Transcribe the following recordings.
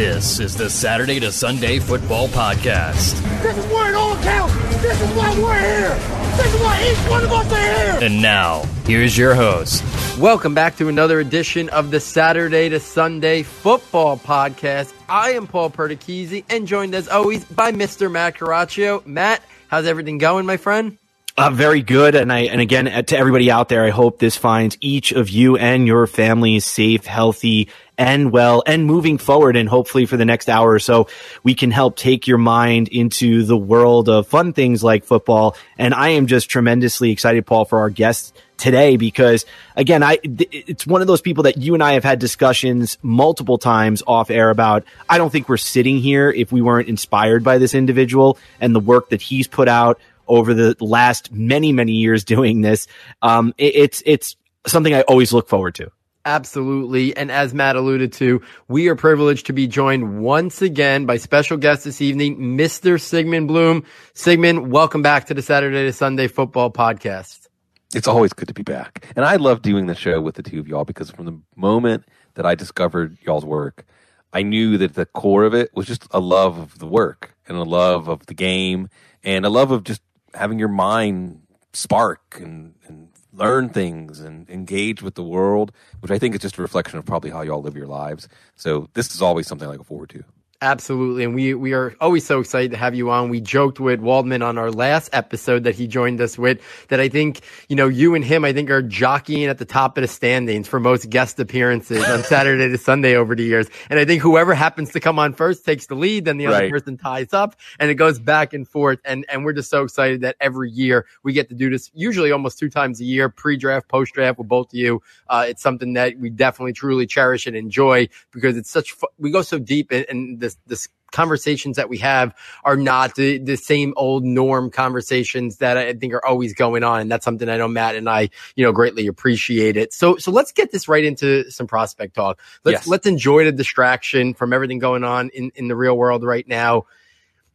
This is the Saturday to Sunday Football Podcast. This is where it all counts. This is why we're here. This is why each one of us are here. And now, here's your host. Welcome back to another edition of the Saturday to Sunday Football Podcast. I am Paul Perticchese and joined as always by Mr. Matt Caraccio. Matt, how's everything going, my friend? Uh, very good. And I, and again, uh, to everybody out there, I hope this finds each of you and your families safe, healthy, and well, and moving forward. And hopefully for the next hour or so, we can help take your mind into the world of fun things like football. And I am just tremendously excited, Paul, for our guests today because again, I, it's one of those people that you and I have had discussions multiple times off air about. I don't think we're sitting here if we weren't inspired by this individual and the work that he's put out over the last many, many years doing this. Um, it, it's, it's something I always look forward to. Absolutely. And as Matt alluded to, we are privileged to be joined once again by special guest this evening, Mr. Sigmund Bloom. Sigmund, welcome back to the Saturday to Sunday football podcast. It's always good to be back. And I love doing the show with the two of y'all because from the moment that I discovered y'all's work, I knew that the core of it was just a love of the work and a love of the game and a love of just having your mind spark and, and learn things and engage with the world, which I think is just a reflection of probably how y'all live your lives. So this is always something I look forward to. Absolutely. And we, we are always so excited to have you on. We joked with Waldman on our last episode that he joined us with that I think, you know, you and him, I think are jockeying at the top of the standings for most guest appearances on Saturday to Sunday over the years. And I think whoever happens to come on first takes the lead, then the other person ties up and it goes back and forth. And, and we're just so excited that every year we get to do this usually almost two times a year, pre-draft, post-draft with both of you. Uh, it's something that we definitely truly cherish and enjoy because it's such, fu- we go so deep in, in this, this conversations that we have are not the, the same old norm conversations that I think are always going on. And that's something I know Matt and I, you know, greatly appreciate it. So, so let's get this right into some prospect talk. Let's, Yes. let's enjoy the distraction from everything going on in, in the real world right now.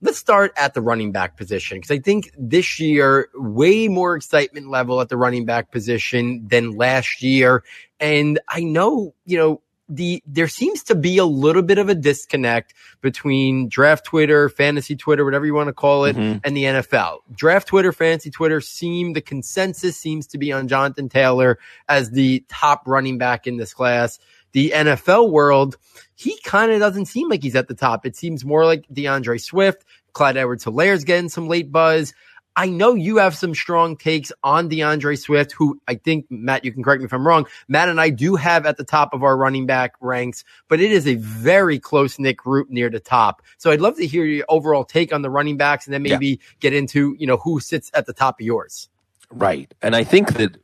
Let's start at the running back position because I think this year, way more excitement level at the running back position than last year. And I know, you know, the there seems to be a little bit of a disconnect between draft Twitter, fantasy Twitter, whatever you want to call it, Mhm. and the NFL. Draft Twitter, fantasy Twitter seem the consensus seems to be on Jonathan Taylor as the top running back in this class. The NFL world, he kind of doesn't seem like he's at the top. It seems more like DeAndre Swift, Clyde Edwards Helaire's getting some late buzz. I know you have some strong takes on DeAndre Swift, who I think, Matt, you can correct me if I'm wrong. Matt and I do have at the top of our running back ranks, but it is a very close knit group near the top. So I'd love to hear your overall take on the running backs and then maybe get into, you know, who sits at the top of yours. Right. And I think that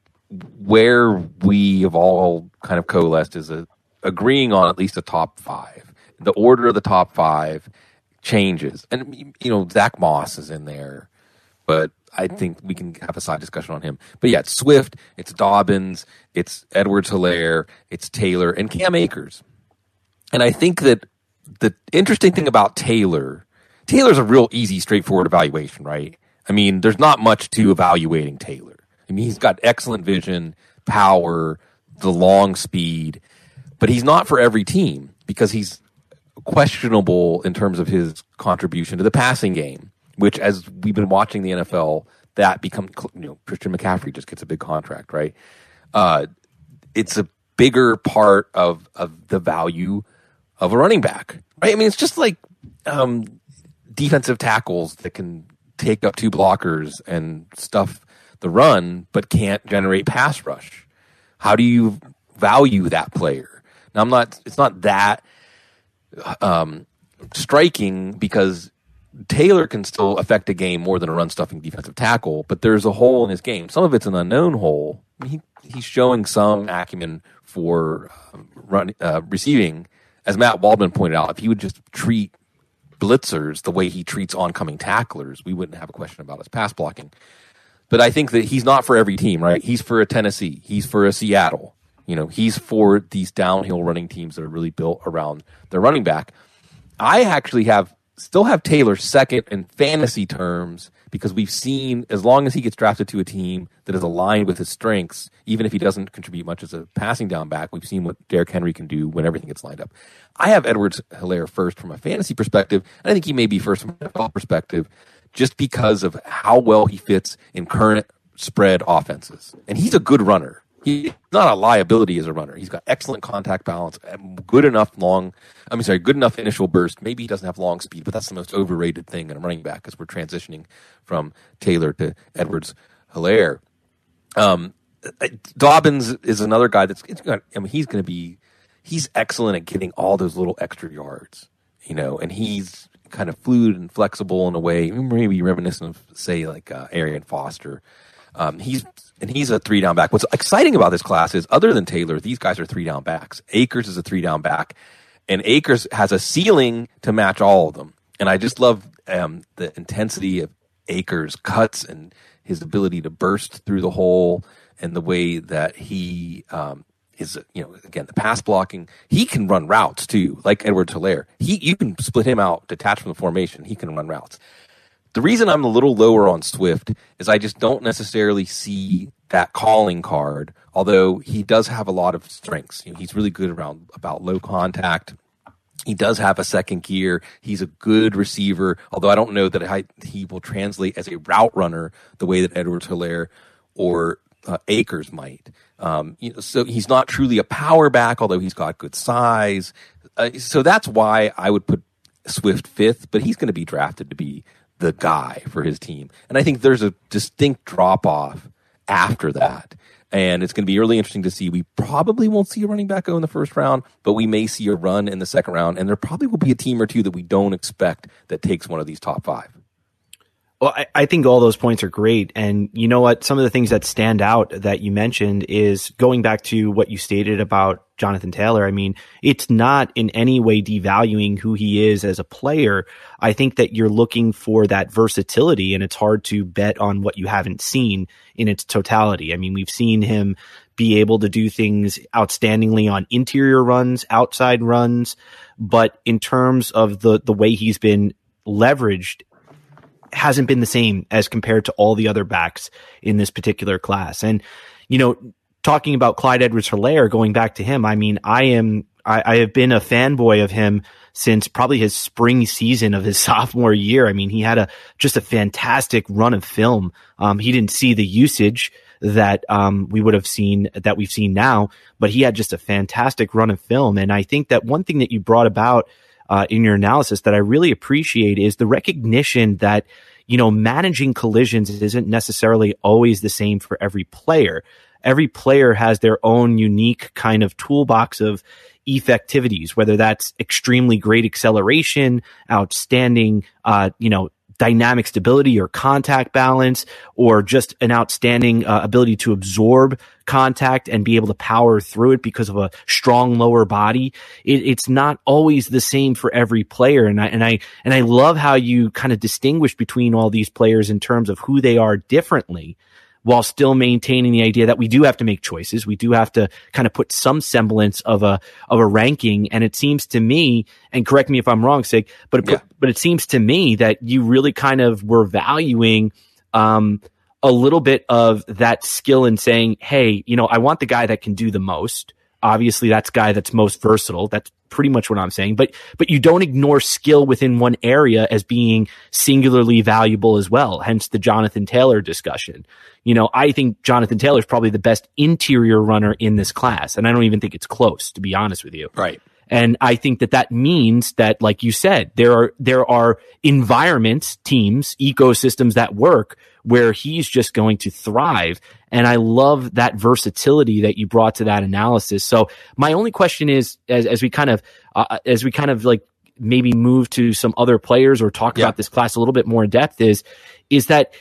where we have all kind of coalesced is a, agreeing on at least a top five. The order of the top five changes. And, you know, Zach Moss is in there, but I mm. think we can have a side discussion on him. But yeah, it's Swift, it's Dobbins, it's Edwards Helaire, it's Taylor, and Cam Akers. And I think that the interesting thing about Taylor, Taylor's a real easy, straightforward evaluation, right? I mean, there's not much to evaluating Taylor. I mean, he's got excellent vision, power, the long speed, but he's not for every team because he's questionable in terms of his contribution to the passing game, which, as we've been watching the NFL, that becomes, you know, Christian McCaffrey just gets a big contract, right? Uh, it's a bigger part of, of the value of a running back, right? I mean, it's just like um, defensive tackles that can take up two blockers and stuff the run, but can't generate pass rush. How do you value that player? Now, I'm not. It's not that um, striking because Taylor can still affect a game more than a run stuffing defensive tackle, but there's a hole in his game. Some of it's an unknown hole. I mean, he, he's showing some acumen for um, run, uh, receiving. As Matt Waldman pointed out, if he would just treat blitzers the way he treats oncoming tacklers, we wouldn't have a question about his pass blocking. But I think that he's not for every team, right? He's for a Tennessee. He's for a Seattle. You know, he's for these downhill running teams that are really built around their running back. I actually have still have Taylor second in fantasy terms because we've seen as long as he gets drafted to a team that is aligned with his strengths, even if he doesn't contribute much as a passing down back, we've seen what Derrick Henry can do when everything gets lined up. I have Edwards Helaire first from a fantasy perspective, and I think he may be first from an NFL perspective, just because of how well he fits in current spread offenses. And he's a good runner. He's not a liability as a runner. He's got excellent contact balance, good enough long. I mean, sorry, good enough initial burst. Maybe he doesn't have long speed, but that's the most overrated thing in a running back because we're transitioning from Taylor to Edwards Helaire. Um, Dobbins is another guy that's. Got, I mean, he's going to be. He's excellent at getting all those little extra yards, you know, and he's kind of fluid and flexible in a way, maybe reminiscent of, say, like uh, Arian Foster. Um, he's and he's a three down back. What's exciting about this class is, other than Taylor, these guys are three down backs. Akers is a three down back, and Akers has a ceiling to match all of them. And I just love um, the intensity of Akers' cuts and his ability to burst through the hole and the way that he um, is, you know, again, the pass blocking. He can run routes too, like Edward Helaire. He, you can split him out, detach from the formation. He can run routes. The reason I'm a little lower on Swift is I just don't necessarily see that calling card, although he does have a lot of strengths. You know, he's really good around about low contact. He does have a second gear. He's a good receiver, although I don't know that I, he will translate as a route runner the way that Edwards Helaire or uh, Akers might. Um, you know, so he's not truly a power back, although he's got good size. Uh, so that's why I would put Swift fifth, but he's going to be drafted to be the guy for his team. And I think there's a distinct drop off after that. And it's going to be really interesting to see. We probably won't see a running back go in the first round, but we may see a run in the second round. And there probably will be a team or two that we don't expect that takes one of these top five. Well, I, I, think all those points are great. And you know what? Some of the things that stand out that you mentioned is going back to what you stated about Jonathan Taylor. I mean, it's not in any way devaluing who he is as a player. I think that you're looking for that versatility and it's hard to bet on what you haven't seen in its totality. I mean, we've seen him be able to do things outstandingly on interior runs, outside runs, but in terms of the, the way he's been leveraged hasn't been the same as compared to all the other backs in this particular class. And, you know, talking about Clyde Edwards Helaire, going back to him, I mean, I am, I, I have been a fanboy of him since probably his spring season of his sophomore year. I mean, he had a, just a fantastic run of film. Um, he didn't see the usage that, um, we would have seen that we've seen now, but he had just a fantastic run of film. And I think that one thing that you brought about, uh, in your analysis that I really appreciate is the recognition that you know managing collisions isn't necessarily always the same for every player. Every player has their own unique kind of toolbox of effectivities, whether that's extremely great acceleration, outstanding, uh, you know, dynamic stability or contact balance or just an outstanding uh, ability to absorb contact and be able to power through it because of a strong lower body. It, it's not always the same for every player. And I, and I, and I love how you kind of distinguish between all these players in terms of who they are differently while still maintaining the idea that we do have to make choices. We do have to kind of put some semblance of a of a ranking. And it seems to me, and correct me if I'm wrong, Sig, but yeah. but it seems to me that you really kind of were valuing um, a little bit of that skill in saying, "Hey, you know, I want the guy that can do the most." Obviously, that's guy that's most versatile. That's pretty much what I'm saying. But but you don't ignore skill within one area as being singularly valuable as well. Hence the Jonathan Taylor discussion. You know, I think Jonathan Taylor is probably the best interior runner in this class, and I don't even think it's close, to be honest with you. Right. And I think that that means that, like you said, there are there are environments, teams, ecosystems that work where he's just going to thrive. And I love that versatility that you brought to that analysis. So my only question is, as, as we kind of, uh, as we kind of like maybe move to some other players or talk yeah. about this class a little bit more in depth is, is that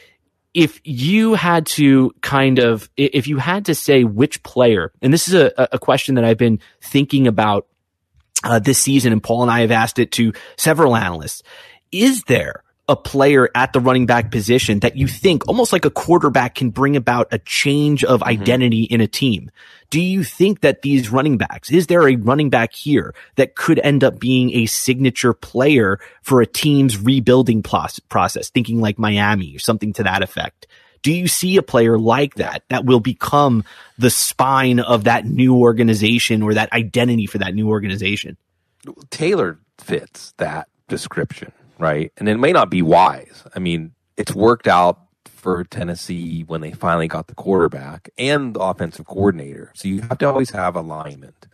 if you had to kind of, if you had to say which player, and this is a, a question that I've been thinking about uh, this season, and Paul and I have asked it to several analysts, is there a player at the running back position that you think almost like a quarterback can bring about a change of mm-hmm. identity in a team. Do you think that these running backs, is there a running back here that could end up being a signature player for a team's rebuilding plos- process, thinking like Miami or something to that effect? Do you see a player like that that will become the spine of that new organization or that identity for that new organization? Taylor fits that description, right? And it may not be wise. I mean, it's worked out for Tennessee when they finally got the quarterback and the offensive coordinator. So you have to always have alignment.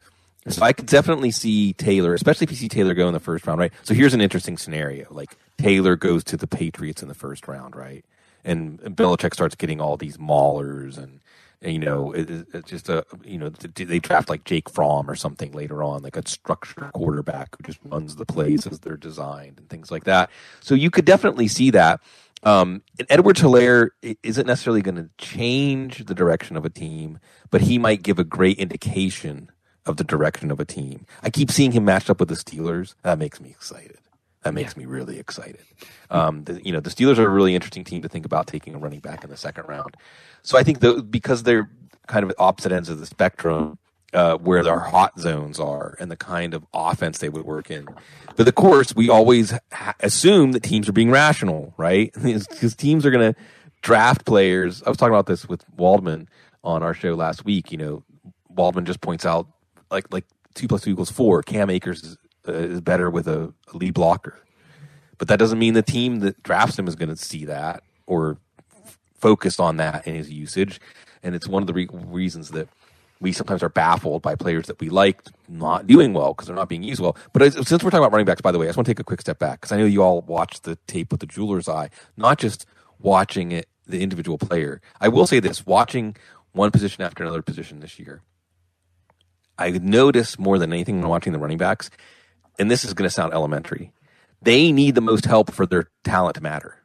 So I could definitely see Taylor, especially if you see Taylor go in the first round, right? So here's an interesting scenario. Like Taylor goes to the Patriots in the first round, right? And, Belichick starts getting all these maulers and you know, it, it's just a, you know, they draft like Jake Fromm or something later on, like a structured quarterback who just runs the plays as they're designed and things like that. So you could definitely see that. Um, Edwards Helaire isn't necessarily going to change the direction of a team, but he might give a great indication of the direction of a team. I keep seeing him matched up with the Steelers. That makes me excited. That makes yeah. me really excited. Um, the, you know, the Steelers are a really interesting team to think about taking a running back in the second round. So I think the, because they're kind of opposite ends of the spectrum, uh, where their hot zones are and the kind of offense they would work in. But of course, we always ha- assume that teams are being rational, right? Because teams are going to draft players. I was talking about this with Waldman on our show last week. You know, Waldman just points out like like two plus two equals four. Cam Akers is, uh, is better with a, a lead blocker, but that doesn't mean the team that drafts him is going to see that or f- focused on that in his usage. And it's one of the re- reasons that we sometimes are baffled by players that we like not doing well because they're not being used well. But as, since we're talking about running backs, by the way, I just want to take a quick step back because I know you all watched the tape with the jeweler's eye, not just watching it, the individual player. I will say this: watching one position after another position this year, I notice more than anything when watching the running backs, and this is going to sound elementary. They need the most help for their talent to matter,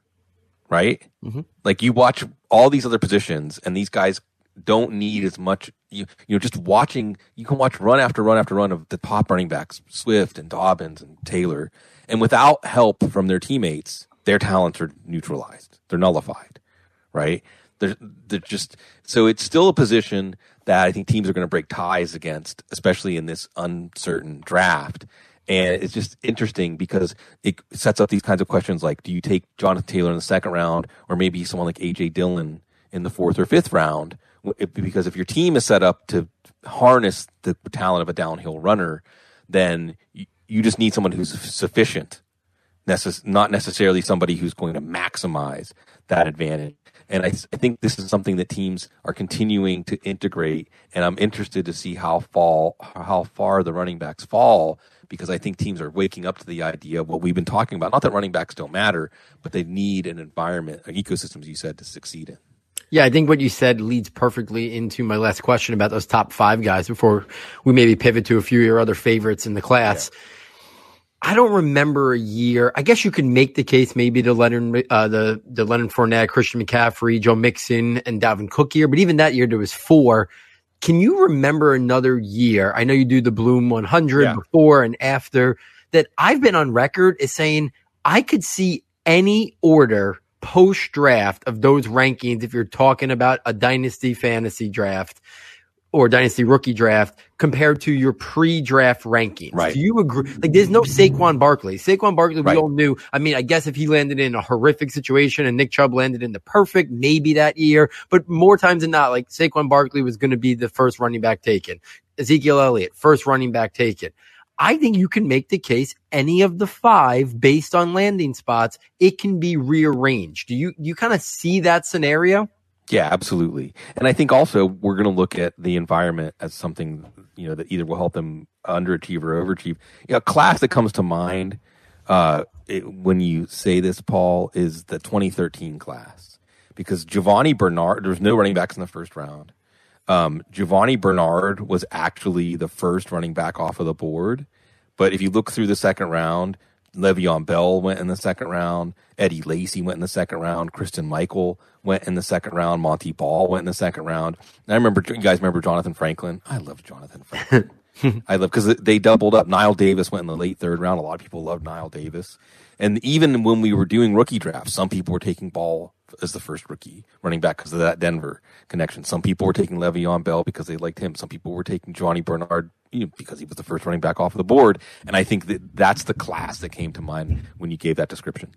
right? Mm-hmm. Like you watch all these other positions, and these guys don't need as much. You you know, just watching, you can watch run after run after run of the top running backs, Swift and Dobbins and Taylor, and without help from their teammates, their talents are neutralized. They're nullified, right? They're, they're just so it's still a position that I think teams are going to break ties against, especially in this uncertain draft. And it's just interesting because it sets up these kinds of questions like, do you take Jonathan Taylor in the second round, or maybe someone like AJ Dillon in the fourth or fifth round? because if your team is set up to harness the talent of a downhill runner, then you, just need someone who's sufficient, not necessarily somebody who's going to maximize that advantage. And I, I, think this is something that teams are continuing to integrate. And I'm interested to see how fall how far the running backs fall because I think teams are waking up to the idea of what we've been talking about. Not that running backs don't matter, but they need an environment, an ecosystem, as you said, to succeed in. Yeah, I think what you said leads perfectly into my last question about those top five guys before we maybe pivot to a few of your other favorites in the class. Yeah. I don't remember a year. I guess you could make the case maybe the Leonard, uh, the the Leonard Fournette, Christian McCaffrey, Joe Mixon, and Dalvin Cook year. But even that year, there was four. Can you remember another year? I know you do the Bloom 100 yeah. before and after. That I've been on record as saying I could see any order post draft of those rankings if you're talking about a dynasty fantasy draft or dynasty rookie draft compared to your pre-draft rankings. Right. Do you agree? Like, there's no Saquon Barkley. Saquon Barkley, right. we all knew. I mean, I guess if he landed in a horrific situation and Nick Chubb landed in the perfect, maybe that year, but more times than not, like Saquon Barkley was going to be the first running back taken. Ezekiel Elliott, first running back taken. I think you can make the case any of the five based on landing spots, it can be rearranged. Do you you kind of see that scenario? Yeah, absolutely. And I think also we're going to look at the environment as something you know that either will help them underachieve or overachieve. You know, a class that comes to mind uh, it, when you say this, Paul, is the 2013 class because Giovani Bernard. There's no running backs in the first round. Um, Giovani Bernard was actually the first running back off of the board. But if you look through the second round, Le'Veon Bell went in the second round. Eddie Lacy went in the second round. Christine Michael went in the second round. Montee Ball went in the second round. And I remember, you guys remember Jonathan Franklin? I love Jonathan Franklin. I love because they doubled up. Knile Davis went in the late third round. A lot of people loved Knile Davis, and even when we were doing rookie drafts, some people were taking Ball as the first rookie running back because of that Denver connection. Some people were taking Le'Veon Bell because they liked him. Some people were taking Johnny Bernard you know, because he was the first running back off of the board. And I think that that's the class that came to mind when you gave that description.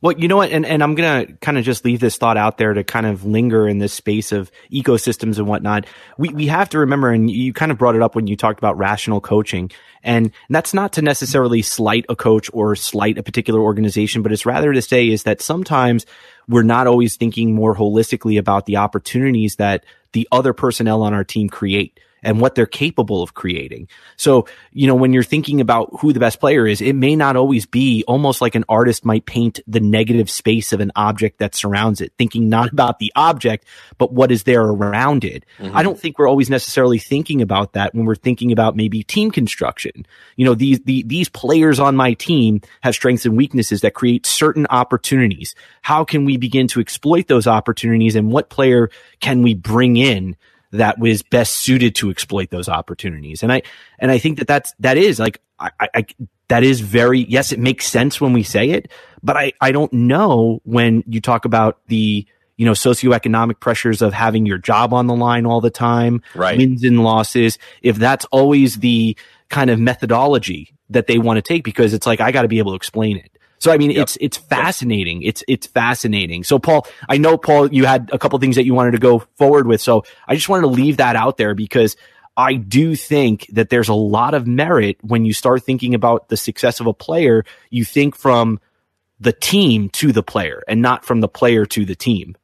Well, you know what, and, and I'm gonna kind of just leave this thought out there to kind of linger in this space of ecosystems and whatnot. We we have to remember, and you kind of brought it up when you talked about rational coaching, and that's not to necessarily slight a coach or slight a particular organization, but it's rather to say is that sometimes we're not always thinking more holistically about the opportunities that the other personnel on our team create and what they're capable of creating. So, you know, when you're thinking about who the best player is, it may not always be almost like an artist might paint the negative space of an object that surrounds it, thinking not about the object, but what is there around it. Mm-hmm. I don't think we're always necessarily thinking about that when we're thinking about maybe team construction. You know, these, the, these players on my team have strengths and weaknesses that create certain opportunities. How can we begin to exploit those opportunities and what player can we bring in that was best suited to exploit those opportunities. And I, and I think that that's, that is like, I, I, that is very, yes, it makes sense when we say it, but I, I don't know when you talk about the, you know, socioeconomic pressures of having your job on the line all the time, right. wins and losses, if that's always the kind of methodology that they want to take, because it's like, I got to be able to explain it. So I mean, yep. it's it's fascinating. It's it's fascinating. So Paul, I know Paul, you had a couple things that you wanted to go forward with. So I just wanted to leave that out there because I do think that there's a lot of merit when you start thinking about the success of a player. You think from the team to the player, and not from the player to the team.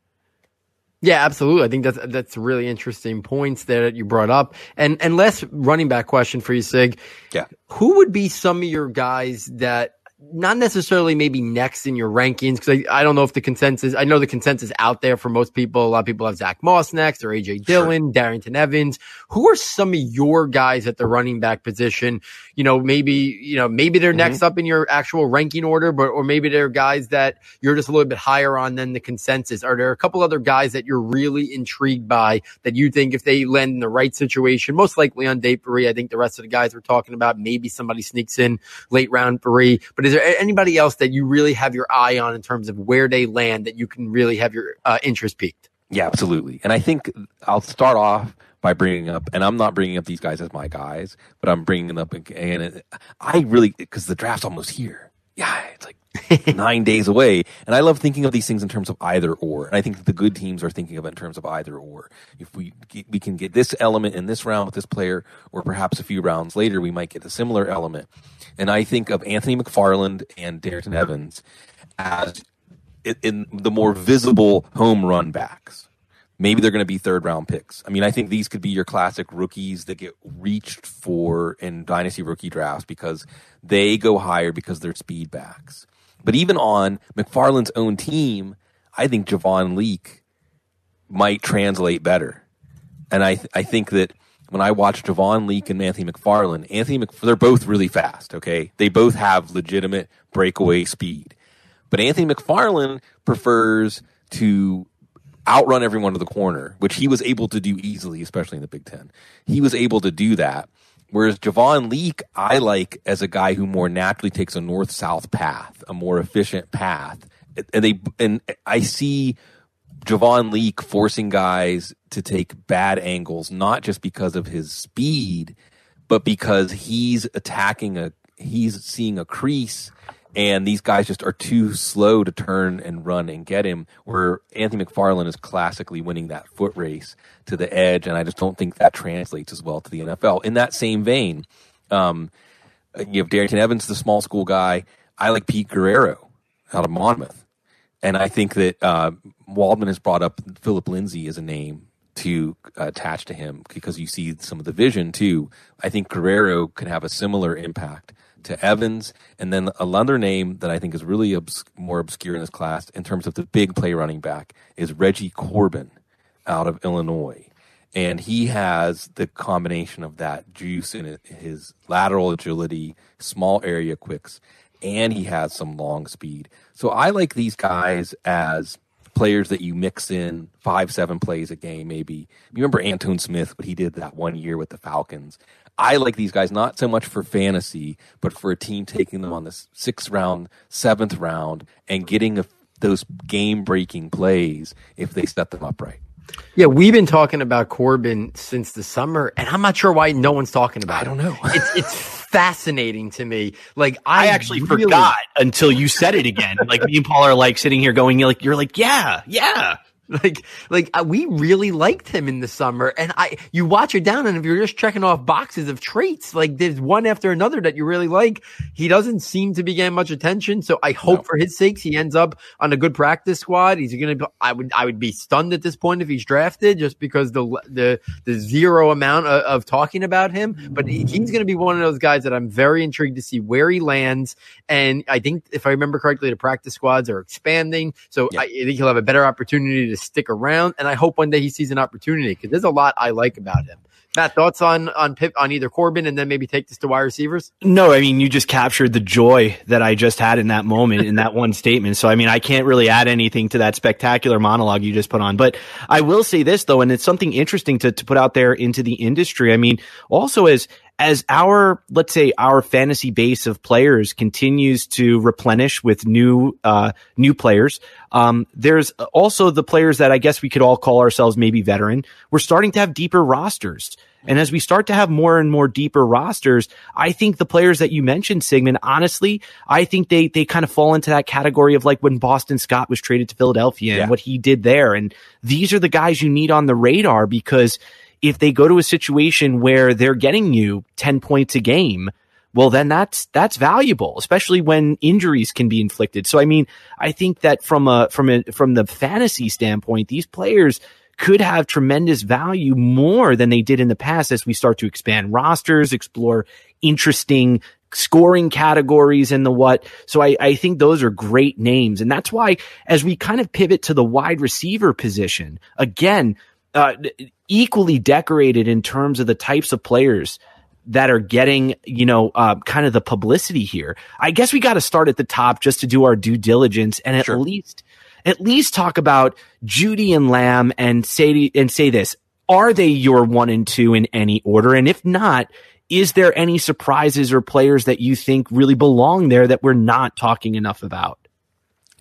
Yeah, absolutely. I think that's that's really interesting points there that you brought up. And and last running back question for you, Sig. Yeah. Who would be some of your guys that not necessarily maybe next in your rankings because I, I don't know if the consensus I know the consensus out there for most people. A lot of people have Zach Moss next or AJ Dillon, sure. Darrynton Evans. Who are some of your guys at the running back position? You know, maybe you know maybe they're mm-hmm. next up in your actual ranking order, but or maybe they're guys that you're just a little bit higher on than the consensus. Are there a couple other guys that you're really intrigued by that you think if they land in the right situation, most likely on day three? I think the rest of the guys we're talking about, maybe somebody sneaks in late round three, but is there anybody else that you really have your eye on in terms of where they land that you can really have your uh, interest peaked? Yeah, absolutely. And I think I'll start off by bringing up, and I'm not bringing up these guys as my guys, but I'm bringing up, and I really because the draft's almost here. Yeah, it's like nine days away. And I love thinking of these things in terms of either or. And I think the good teams are thinking of it in terms of either or. If we we can get this element in this round with this player, or perhaps a few rounds later, we might get a similar element. And I think of Anthony McFarland and Darrynton Evans as in the more visible home run backs. Maybe they're going to be third round picks. I mean, I think these could be your classic rookies that get reached for in dynasty rookie drafts because they go higher because they're speed backs. But even on McFarland's own team, I think Javon Leake might translate better. And I, th- I think that when I watch Javon Leake and Anthony McFarland, Anthony Mc, they're both really fast. Okay, they both have legitimate breakaway speed, but Anthony McFarland prefers to outrun everyone to the corner, which he was able to do easily, especially in the Big Ten. He was able to do that. Whereas Javon Leake, I like as a guy who more naturally takes a north south path, a more efficient path. And they and I see Javon Leake forcing guys to take bad angles, not just because of his speed, but because he's attacking a, he's seeing a crease and these guys just are too slow to turn and run and get him. Where Anthony McFarland is classically winning that foot race to the edge, and I just don't think that translates as well to the NFL. In that same vein, um, you have Darrynton Evans, the small school guy. I like Pete Guerriero out of Monmouth. And I think that uh, Waldman has brought up Phillip Lindsay as a name to uh, attach to him because you see some of the vision too. I think Guerrero can have a similar impact to Evans. And then another name that I think is really obs- more obscure in this class in terms of the big play running back is Reggie Corbin out of Illinois. And he has the combination of that juice in his lateral agility, small area quicks, and he has some long speed. So I like these guys as players that you mix in five, seven plays a game, maybe. You remember Antone Smith, what he did that one year with the Falcons. I like these guys not so much for fantasy, but for a team taking them on the sixth round, seventh round, and getting a, those game breaking plays if they set them up right. Yeah, we've been talking about Corbin since the summer, and I'm not sure why no one's talking about. I don't know. it's it's fascinating to me. Like I, I actually really, forgot until you said it again. like me and Paul are like sitting here going, like, you're like, yeah, yeah. Like, like uh, we really liked him in the summer, and I you watch it down, and if you're just checking off boxes of traits, like there's one after another that you really like. He doesn't seem to be getting much attention, so I hope no. for his sakes he ends up on a good practice squad. He's gonna. Be, I would I would be stunned at this point if he's drafted, just because the the the zero amount of, of talking about him. But he's gonna be one of those guys that I'm very intrigued to see where he lands. And I think if I remember correctly, the practice squads are expanding, so yeah. I, I think he'll have a better opportunity to stick around. And I hope one day he sees an opportunity because there's a lot I like about him. Matt, thoughts on on Pip on either Corbin and then maybe take this to wide receivers? No, I mean you just captured the joy that I just had in that moment in that one statement. So I mean I can't really add anything to that spectacular monologue you just put on. But I will say this though, and it's something interesting to, to put out there into the industry. I mean, also as as our let's say our fantasy base of players continues to replenish with new uh, new players um, there's also the players that i guess we could all call ourselves maybe veteran. We're starting to have deeper rosters. And as we start to have more and more deeper rosters, I think the players that you mentioned, Sigmund, honestly, I think they they kind of fall into that category of like when Boston Scott was traded to Philadelphia and what he did there. And these are the guys you need on the radar because if they go to a situation where they're getting you 10 points a game, well, then that's, that's valuable, especially when injuries can be inflicted. So, I mean, I think that from a, from a, from the fantasy standpoint, these players could have tremendous value more than they did in the past as we start to expand rosters, explore interesting scoring categories and the what. So I, I think those are great names. And that's why as we kind of pivot to the wide receiver position, again, uh, equally decorated in terms of the types of players that are getting, you know, uh, kind of the publicity here. I guess we got to start at the top just to do our due diligence and at sure. least, at least talk about Jeudy and Lamb and say, and say this. Are they your one and two in any order? And if not, is there any surprises or players that you think really belong there that we're not talking enough about?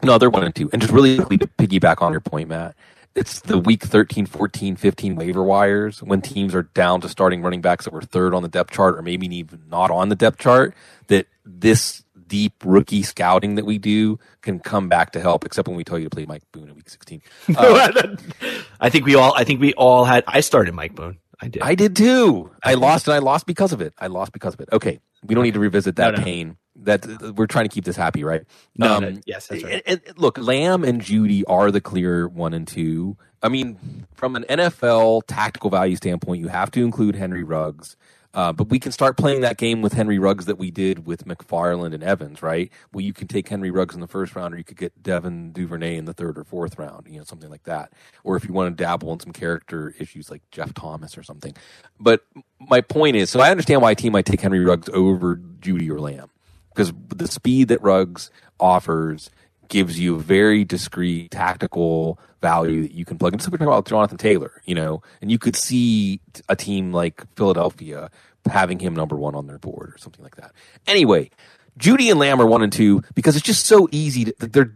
No, they're one and two. And just really quickly to piggyback on your point, Matt, it's the week 13, 14, 15 waiver wires when teams are down to starting running backs that were third on the depth chart or maybe even not on the depth chart that this deep rookie scouting that we do can come back to help except when we tell you to play Mike Boone in week 16. Uh, I think we all I think we all had I started Mike Boone. I did. I did too. I lost and I lost because of it. I lost because of it. Okay. We don't need to revisit that no, no. pain that we're trying to keep this happy, right? No, um, yes, that's right. And, and look, Lamb and Jeudy are the clear one and two. I mean, from an NFL tactical value standpoint, you have to include Henry Ruggs. Uh, but we can start playing that game with Henry Ruggs that we did with McFarland and Evans, right? Well, you can take Henry Ruggs in the first round, or you could get Devin Duvernay in the third or fourth round, you know, something like that. Or if you want to dabble in some character issues like Jeff Thomas or something. But my point is, so I understand why a team might take Henry Ruggs over Jeudy or Lamb because the speed that Ruggs offers gives you very discrete tactical value that you can plug into. So we're talking about Jonathan Taylor, you know, and you could see a team like Philadelphia having him number one on their board or something like that. Anyway, Jeudy and Lamb are one and two because it's just so easy to, they're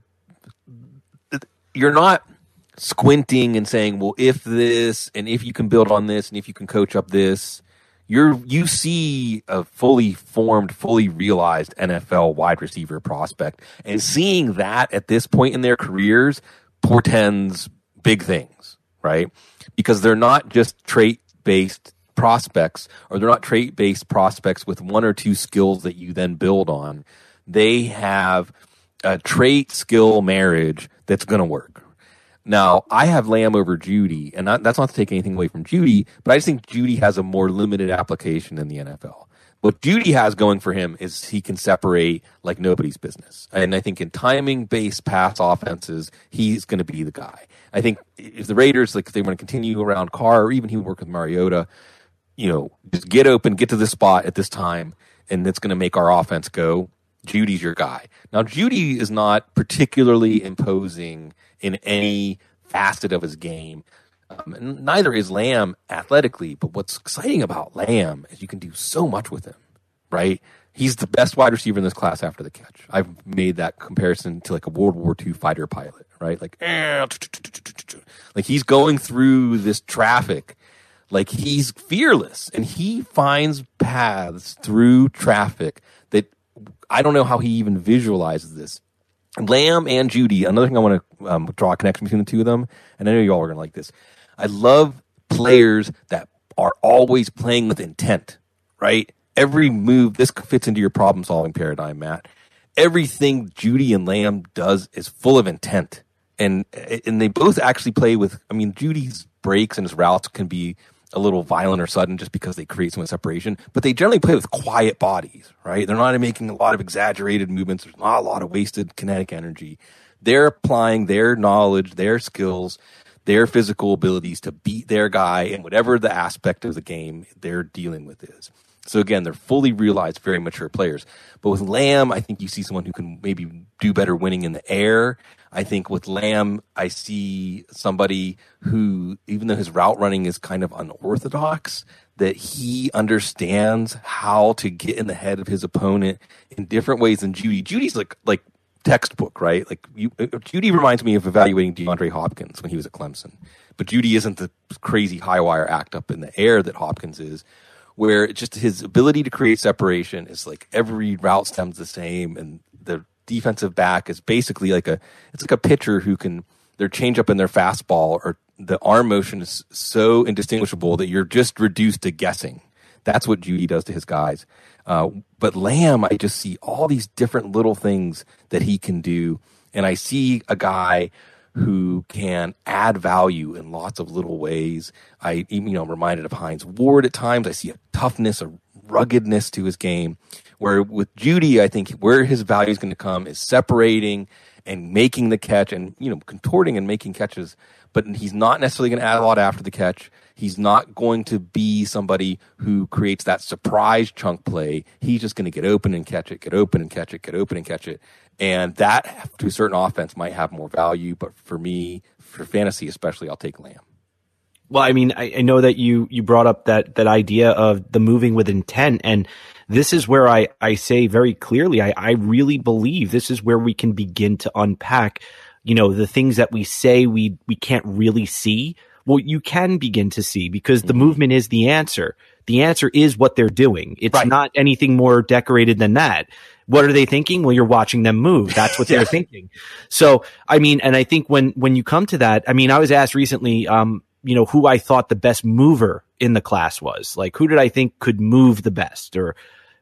you're not squinting and saying, well, if this and if you can build on this and if you can coach up this, you're you see a fully formed, fully realized NFL wide receiver prospect, and seeing that at this point in their careers portends big things, right? Because they're not just trait based prospects, or they're not trait based prospects with one or two skills that you then build on. They have a trait skill marriage that's going to work, now, I have Lamb over Jeudy, and that's not to take anything away from Jeudy, but I just think Jeudy has a more limited application in the NFL. What Jeudy has going for him is he can separate like nobody's business. And I think in timing based pass offenses, he's going to be the guy. I think if the Raiders, like if they want to continue around Carr or even he would work with Mariota, you know, just get open, get to the spot at this time, and it's going to make our offense go Jeudy's your guy. Now, Jeudy is not particularly imposing in any facet of his game. Um, and neither is Lamb athletically, but what's exciting about Lamb is you can do so much with him, right? He's the best wide receiver in this class after the catch. I've made that comparison to like a World War II fighter pilot, right? Like, like he's going through this traffic like he's fearless and he finds paths through traffic I don't know how he even visualizes this. Lamb and Jeudy, another thing I want to um, draw a connection between the two of them, and I know you all are going to like this. I love players that are always playing with intent, right? Every move, this fits into your problem solving paradigm, Matt. Everything Jeudy and Lamb does is full of intent. And and they both actually play with I mean Jeudy's breaks and his routes can be a little violent or sudden just because they create some separation, but they generally play with quiet bodies, right? They're not making a lot of exaggerated movements. There's not a lot of wasted kinetic energy. They're applying their knowledge, their skills, their physical abilities to beat their guy in whatever the aspect of the game they're dealing with is. So again, they're fully realized, very mature players. But with Lamb, I think you see someone who can maybe do better winning in the air. I think with Lamb, I see somebody who, even though his route running is kind of unorthodox, that he understands how to get in the head of his opponent in different ways than Jeudy. Jeudy's like like textbook, right? Like you, uh, Jeudy reminds me of evaluating DeAndre Hopkins when he was at Clemson, but Jeudy isn't the crazy high wire act up in the air that Hopkins is where it's just his ability to create separation is like every route stems the same and the defensive back is basically like a it's like a pitcher who can their changeup and their fastball or the arm motion is so indistinguishable that you're just reduced to guessing. That's what Jeudy does to his guys. Uh, but Lamb, I just see all these different little things that he can do, and I see a guy who can add value in lots of little ways. I, you know, I'm reminded of Hines Ward at times. I see a toughness, a ruggedness to his game. Where with Jeudy, I think where his value is going to come is separating and making the catch and, you know, contorting and making catches. But he's not necessarily going to add a lot after the catch. He's not going to be somebody who creates that surprise chunk play. He's just going to get open and catch it, get open and catch it, get open and catch it. And that to a certain offense might have more value. But for me, for fantasy especially, I'll take Lamb. Well, I mean, I, I, know that you you brought up that that idea of the moving with intent, and this is where I I say very clearly, I I really believe this is where we can begin to unpack, you know, the things that we say we we can't really see, well, you can begin to see because the mm-hmm. movement is the answer. The answer is what they're doing. It's right. not anything more decorated than that. What are they thinking? Well, you're watching them move. That's what they're thinking. So, I mean, and I think when, when you come to that, I mean, I was asked recently, um, you know, who I thought the best mover in the class was. Like, who did I think could move the best or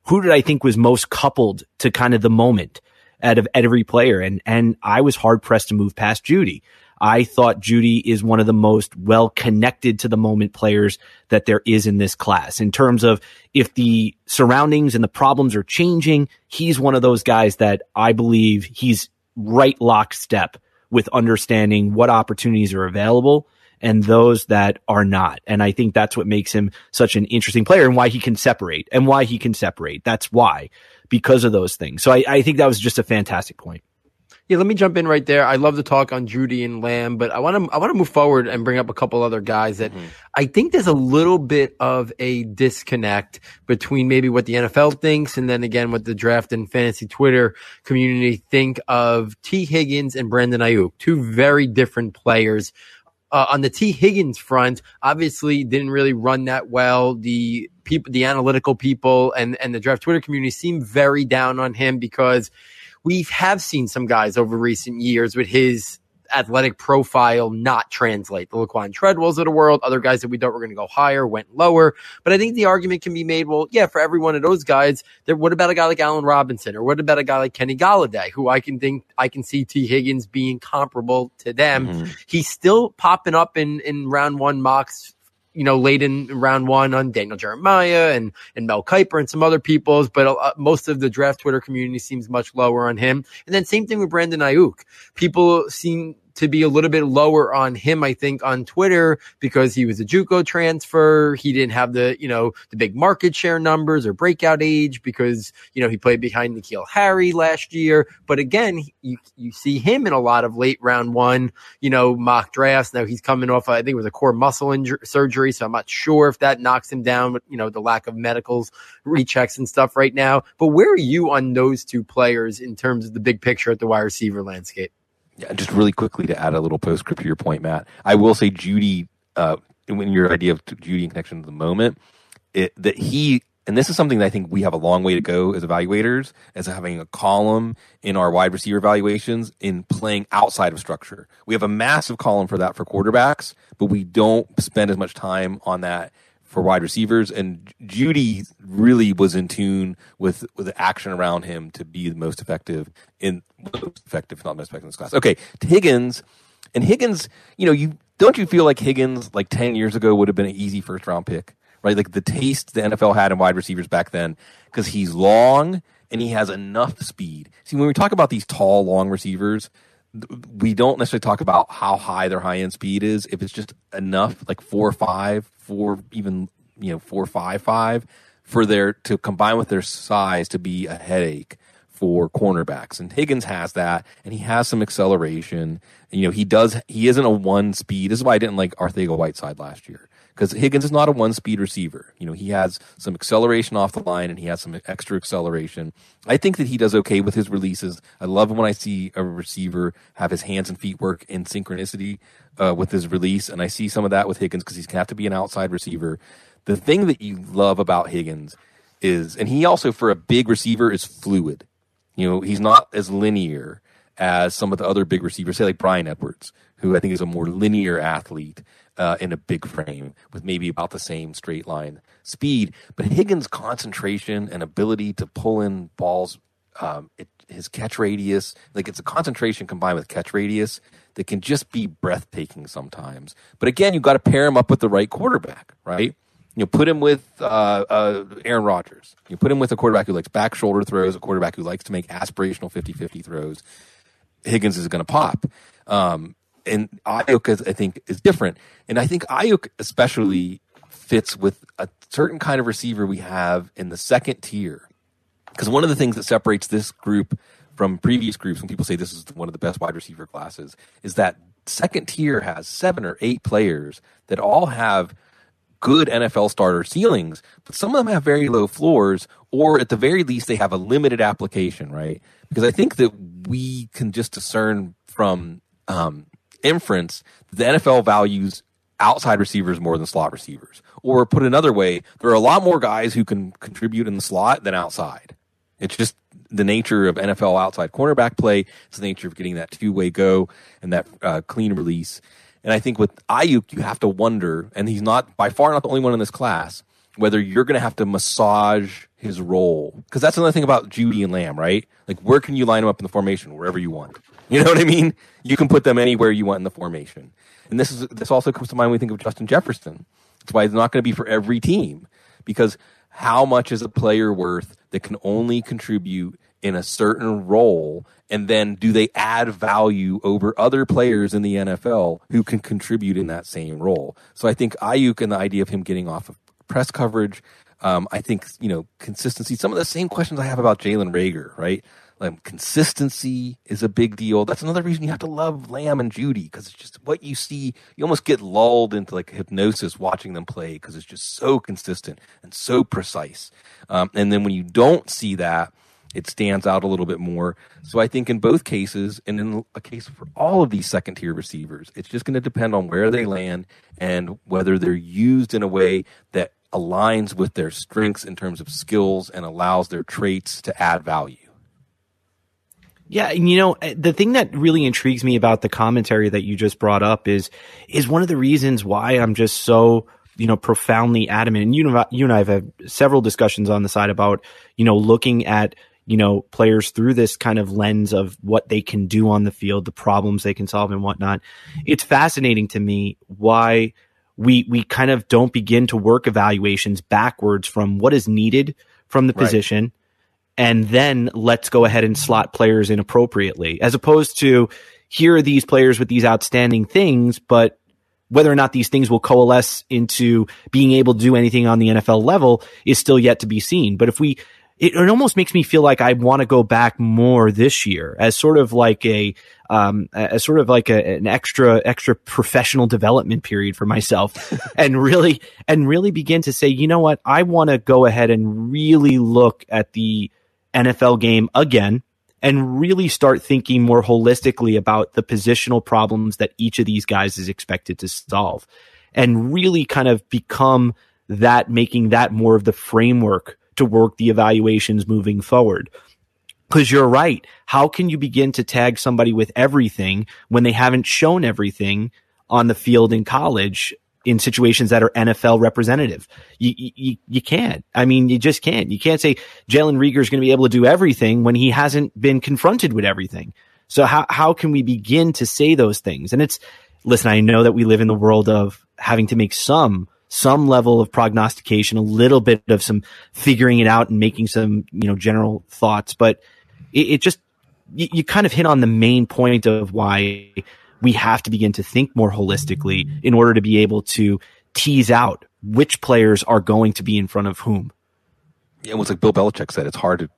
who did I think was most coupled to kind of the moment out of every player? And, and I was hard pressed to move past Jeudy. I thought Jeudy is one of the most well connected to the moment players that there is in this class in terms of if the surroundings and the problems are changing, he's one of those guys that I believe he's right lockstep with understanding what opportunities are available and those that are not. And I think that's what makes him such an interesting player and why he can separate and why he can separate. That's why, because of those things. So I, I think that was just a fantastic point. Yeah, let me jump in right there. I love to talk on Jeudy and Lamb, but I want to I want to move forward and bring up a couple other guys that mm-hmm. I think there's a little bit of a disconnect between maybe what the NFL thinks and then again what the draft and fantasy Twitter community think of Tee Higgins and Brandon Aiyuk, two very different players. Uh, on the Tee Higgins front, obviously didn't really run that well. The people, the analytical people, and and the draft Twitter community seem very down on him because we have seen some guys over recent years with his athletic profile not translate. The Laquon Treadwells of the world, other guys that we thought were going to go higher went lower. But I think the argument can be made, well, yeah, for every one of those guys, there, what about a guy like Allen Robinson or what about a guy like Kenny Golladay, who I can think, I can see Tee Higgins being comparable to them. Mm-hmm. He's still popping up in, in round one mocks you know, late in round one on Daniel Jeremiah and, and Mel Kiper and some other people's, but uh, most of the draft Twitter community seems much lower on him. And then same thing with Brandon Aiyuk. People seem to be a little bit lower on him, I think, on Twitter because he was a JUCO transfer. He didn't have the, you know, the big market share numbers or breakout age because, you know, he played behind N'Keal Harry last year. But again, you, you see him in a lot of late round one, you know, mock drafts. Now he's coming off, I think it was a core muscle injury, surgery. So I'm not sure if that knocks him down with, you know, the lack of medicals, rechecks and stuff right now. But where are you on those two players in terms of the big picture at the wide receiver landscape? Yeah, just really quickly to add a little postscript to your point, Matt. I will say Jeudy, uh, when your idea of Jeudy in connection to the moment, it, that he and this is something that I think we have a long way to go as evaluators, as having a column in our wide receiver evaluations in playing outside of structure. We have a massive column for that for quarterbacks, but we don't spend as much time on that for wide receivers. And Jeudy really was in tune with with the action around him to be the most effective in most effective, not most effective in this class. Okay, Higgins and Higgins, you know, you don't you feel like Higgins like ten years ago would have been an easy first round pick? right? Like the taste the NFL had in wide receivers back then, because he's long and he has enough speed. See, when we talk about these tall, long receivers, we don't necessarily talk about how high their high end speed is. If it's just enough, like four or five, four even you know four five five, for their to combine with their size to be a headache for cornerbacks. And Higgins has that, and he has some acceleration. You know, he does. He isn't a one speed. This is why I didn't like Arcega-Whiteside last year because Higgins is not a one speed receiver. You know, he has some acceleration off the line and he has some extra acceleration. I think that he does okay with his releases. I love when I see a receiver have his hands and feet work in synchronicity uh, with his release, and I see some of that with Higgins because he's gonna have to be an outside receiver. The thing that you love about Higgins is, and he also for a big receiver is fluid. You know, he's not as linear as some of the other big receivers, say like Bryan Edwards, who I think is a more linear athlete uh, in a big frame with maybe about the same straight line speed. But Higgins' concentration and ability to pull in balls, um, it, his catch radius, like it's a concentration combined with catch radius that can just be breathtaking sometimes. But again, you've got to pair him up with the right quarterback, right? You put him with uh, uh, Aaron Rodgers. You put him with a quarterback who likes back shoulder throws, a quarterback who likes to make aspirational 50 50 throws. Higgins is going to pop. Um, and Aiyuk, I think, is different. And I think Aiyuk especially fits with a certain kind of receiver we have in the second tier. Because one of the things that separates this group from previous groups, when people say this is one of the best wide receiver classes, is that second tier has seven or eight players that all have good NFL starter ceilings, but some of them have very low floors, or at the very least, they have a limited application, right? Because I think that we can just discern from um, inference the NFL values outside receivers more than slot receivers. Or put another way, there are a lot more guys who can contribute in the slot than outside. It's just the nature of NFL outside cornerback play. It's the nature of getting that two way go and that uh, clean release. And I think with Aiyuk, you have to wonder, and he's not by far not the only one in this class, whether you're going to have to massage his role. Because that's another thing about Jeudy and Lamb, right? Like, where can you line him up in the formation? Wherever you want. You know what I mean? You can put them anywhere you want in the formation. And this is this also comes to mind when we think of Justin Jefferson. That's why it's not going to be for every team. Because how much is a player worth that can only contribute in a certain role? And then do they add value over other players in the NFL who can contribute in that same role? So I think Aiyuk and the idea of him getting off of press coverage, um, I think, you know, consistency, some of the same questions I have about Jalen Reagor, right? Like consistency is a big deal. That's another reason you have to love Lamb and Jeudy because it's just what you see. You almost get lulled into like hypnosis watching them play because it's just so consistent and so precise. Um, and then when you don't see that, it stands out a little bit more. So I think in both cases, and in a case for all of these second tier receivers, it's just going to depend on where they land and whether they're used in a way that aligns with their strengths in terms of skills and allows their traits to add value. Yeah, and you know, eh, the thing that really intrigues me about the commentary that you just brought up is is one of the reasons why I'm just so you know profoundly adamant. And you know, you and I have had several discussions on the side about you know looking at you know players through this kind of lens of what they can do on the field, the problems they can solve, and whatnot. It's fascinating to me why we we kind of don't begin to work evaluations backwards from what is needed from the right. position and then let's go ahead and slot players in appropriately, as opposed to here are these players with these outstanding things, but whether or not these things will coalesce into being able to do anything on the NFL level is still yet to be seen. But if we, it, it almost makes me feel like I want to go back more this year as sort of like a, um, as sort of like a, an extra, extra professional development period for myself and really, and really begin to say, you know what? I want to go ahead and really look at the NFL game again and really start thinking more holistically about the positional problems that each of these guys is expected to solve and really kind of become that, making that more of the framework to work the evaluations moving forward. Cause you're right. How can you begin to tag somebody with everything when they haven't shown everything on the field in college in situations that are NFL representative. You, you, you can't. I mean, you just can't. You can't say Jalen Reagor is going to be able to do everything when he hasn't been confronted with everything. So how, how can we begin to say those things? And it's, listen, I know that we live in the world of having to make some, some level of prognostication, a little bit of some figuring it out and making some, you know, general thoughts, but it, it just, you, you kind of hit on the main point of why we have to begin to think more holistically in order to be able to tease out which players are going to be in front of whom. Yeah, it's like Bill Belichick said, it's hard to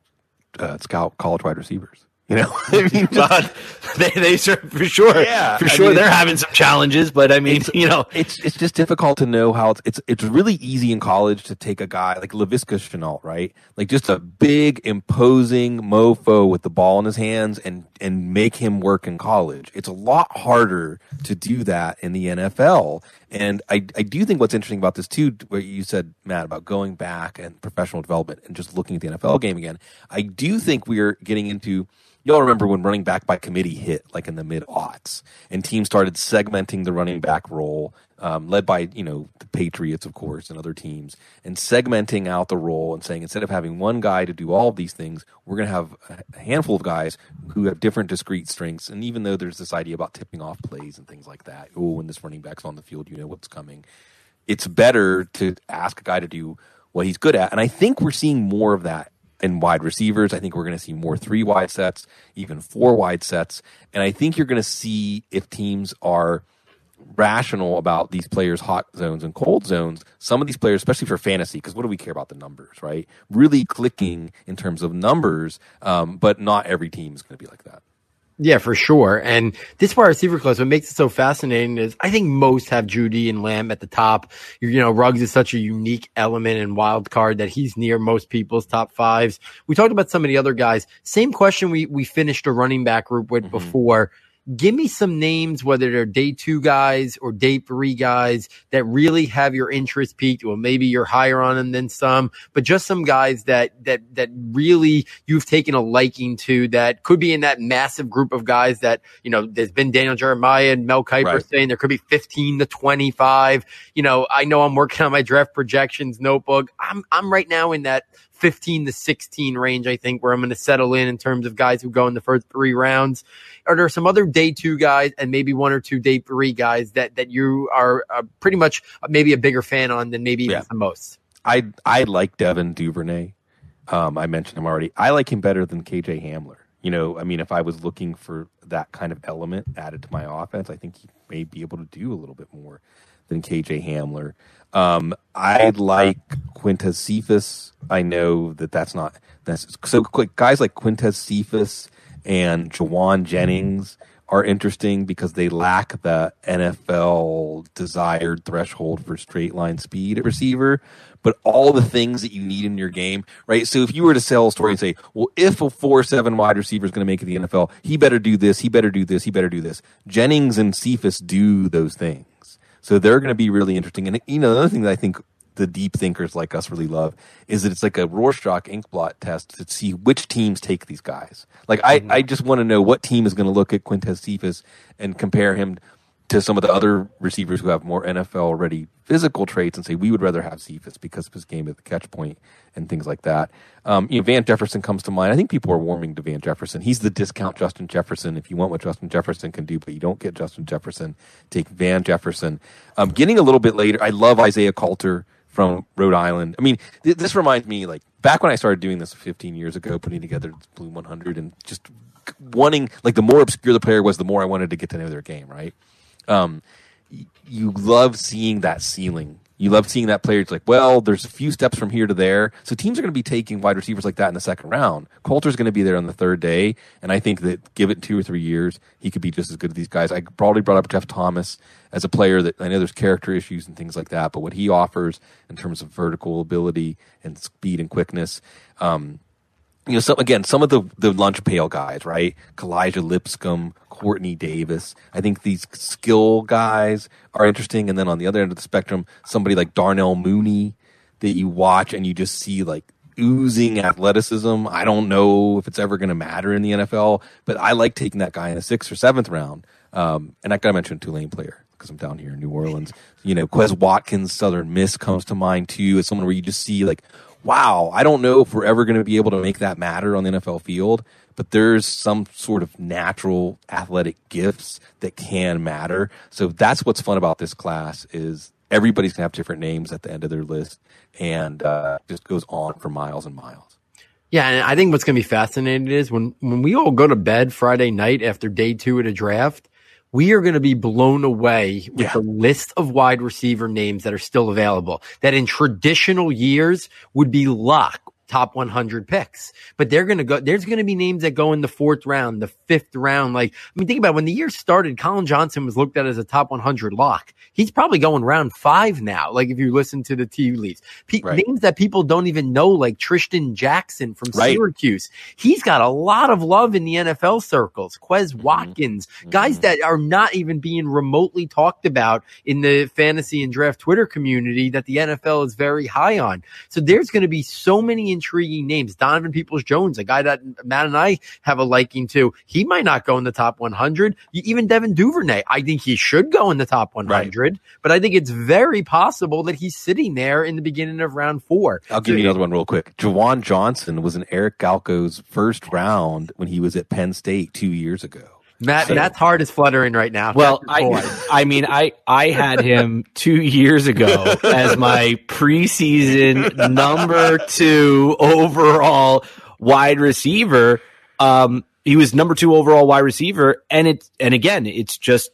uh, scout college wide receivers. You know, I mean, but they, they for sure, Yeah, for I sure, mean, they're having some challenges. But I mean, you know, it's it's just difficult to know how it's it's it's really easy in college to take a guy like Laviska Shenault, right? Like just a big imposing mofo with the ball in his hands and and make him work in college. It's a lot harder to do that in the NFL. And I I do think what's interesting about this too, where you said Matt about going back and professional development and just looking at the NFL game again. I do think we're getting into Y'all remember when running back by committee hit like in the mid aughts and teams started segmenting the running back role, um, led by, you know, the Patriots, of course, and other teams, and segmenting out the role and saying instead of having one guy to do all of these things, we're going to have a handful of guys who have different discrete strengths. And even though there's this idea about tipping off plays and things like that, oh, when this running back's on the field, you know what's coming. It's better to ask a guy to do what he's good at. And I think we're seeing more of that in wide receivers. I think we're going to see more three wide sets, even four wide sets. And I think you're going to see if teams are rational about these players' hot zones and cold zones. Some of these players, especially for fantasy, because what do we care about the numbers, right? Really clicking in terms of numbers, um, but not every team is going to be like that. Yeah, for sure. And this wide receiver class, what makes it so fascinating is I think most have Jeudy and Lamb at the top. You, you know, Ruggs is such a unique element and wild card that he's near most people's top fives. We talked about some of the other guys. Same question we, we finished a running back group with before. Give me some names, whether they're day two guys or day three guys that really have your interest peaked. Well, maybe you're higher on them than some, but just some guys that, that, that really you've taken a liking to that could be in that massive group of guys that, you know, there's been Daniel Jeremiah and Mel Kiper Right. saying there could be 15 to 25. You know, I know I'm working on my draft projections notebook. I'm, I'm right now in that 15 to 16 range, I think, where I'm going to settle in in terms of guys who go in the first three rounds. Are there some other day two guys and maybe one or two day three guys that, that you are uh, pretty much maybe a bigger fan on than maybe Yeah. the most? I I like Devin Duvernay. Um, I mentioned him already. I like him better than KJ Hamler. You know, I mean, if I was looking for that kind of element added to my offense, I think he may be able to do a little bit more than KJ Hamler. Um, I like Quintez Cephas. I know that that's not that's so quick. Guys like Quintez Cephas and Jauan Jennings are interesting because they lack the NFL desired threshold for straight line speed at receiver, but all the things that you need in your game, right? So if you were to sell a story and say, well, if a four seven wide receiver is going to make it the NFL, he better do this, he better do this, he better do this. Jennings and Cephas do those things, so they're going to be really interesting. And you know, the other thing that I think the deep thinkers like us really love is that it's like a Rorschach inkblot test to see which teams take these guys. Like I, mm-hmm. I just want to know what team is going to look at Quintez Cephas and compare him to some of the other receivers who have more NFL ready physical traits and say we would rather have Cephas because of his game at the catch point and things like that. Um, you know, Van Jefferson comes to mind. I think people are warming to Van Jefferson. He's the discount Justin Jefferson. If you want what Justin Jefferson can do, but you don't get Justin Jefferson, take Van Jefferson. Um, getting a little bit later, I love Isaiah Coulter from Rhode Island. I mean, th- this reminds me like back when I started doing this 15 years ago, putting together Bloom 100 and just wanting like the more obscure the player was, the more I wanted to get to know their game. Right? Um, you love seeing that ceiling you love seeing that player. It's like, well, there's a few steps from here to there. So teams are going to be taking wide receivers like that in the second round. Coulter's going to be there on the third day, and I think that give it two or three years, he could be just as good as these guys. I probably brought up Jeff Thomas as a player that I know there's character issues and things like that, but what he offers in terms of vertical ability and speed and quickness, um, you know, some again, some of the the lunch pail guys, right? Kalija Lipscomb, Quartney Davis. I think these skill guys are interesting. And then on the other end of the spectrum, somebody like Darnell Mooney that you watch and you just see like oozing athleticism. I don't know if it's ever going to matter in the NFL, but I like taking that guy in the sixth or seventh round. Um, and I got to mention Tulane player because I'm down here in New Orleans. You know, Quez Watkins, Southern Miss comes to mind too as someone where you just see like, wow, I don't know if we're ever going to be able to make that matter on the NFL field, but there's some sort of natural athletic gifts that can matter. So that's what's fun about this class is everybody's gonna have different names at the end of their list, and uh, just goes on for miles and miles. Yeah, and I think what's going to be fascinating is when when we all go to bed Friday night after day two of the draft, we are going to be blown away with Yeah. the list of wide receiver names that are still available. That in traditional years would be lock top 100 picks, but they're going to go. There's going to be names that go in the fourth round, the fifth round. Like I mean, think about it. when the year started. Collin Johnson was looked at as a top 100 lock. He's probably going round five now. Like if you listen to the tea leaves, Pe- Right. names that people don't even know, like Trishton Jackson from Right. Syracuse. He's got a lot of love in the NFL circles. Quez Mm-hmm. Watkins, guys that are not even being remotely talked about in the fantasy and draft Twitter community that the NFL is very high on. So there's going to be so many intriguing names. Donovan Peoples Jones, a guy that Matt and I have a liking to. He might not go in the top 100. Even Devin Duvernay, I think he should go in the top 100, but I think it's very possible that he's sitting there in the beginning of round four. I'll give you another one real quick. Juwan Johnson was in Eric Galko's first round when he was at Penn State two years ago. Matt, Matt's heart is fluttering right now. Well, That's your boy. I, I mean, I, I had him two years ago as my preseason number two overall wide receiver. Um, he was number two overall wide receiver, and it, and again, it's just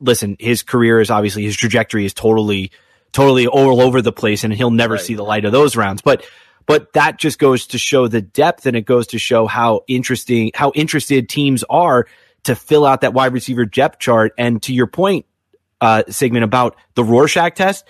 listen. His career is obviously his trajectory is totally, totally all over the place, and he'll never see the light of those rounds. But, but that just goes to show the depth, and it goes to show how interesting, how interested teams are to fill out that wide receiver depth chart. And to your point, uh, segment about the Rorschach test,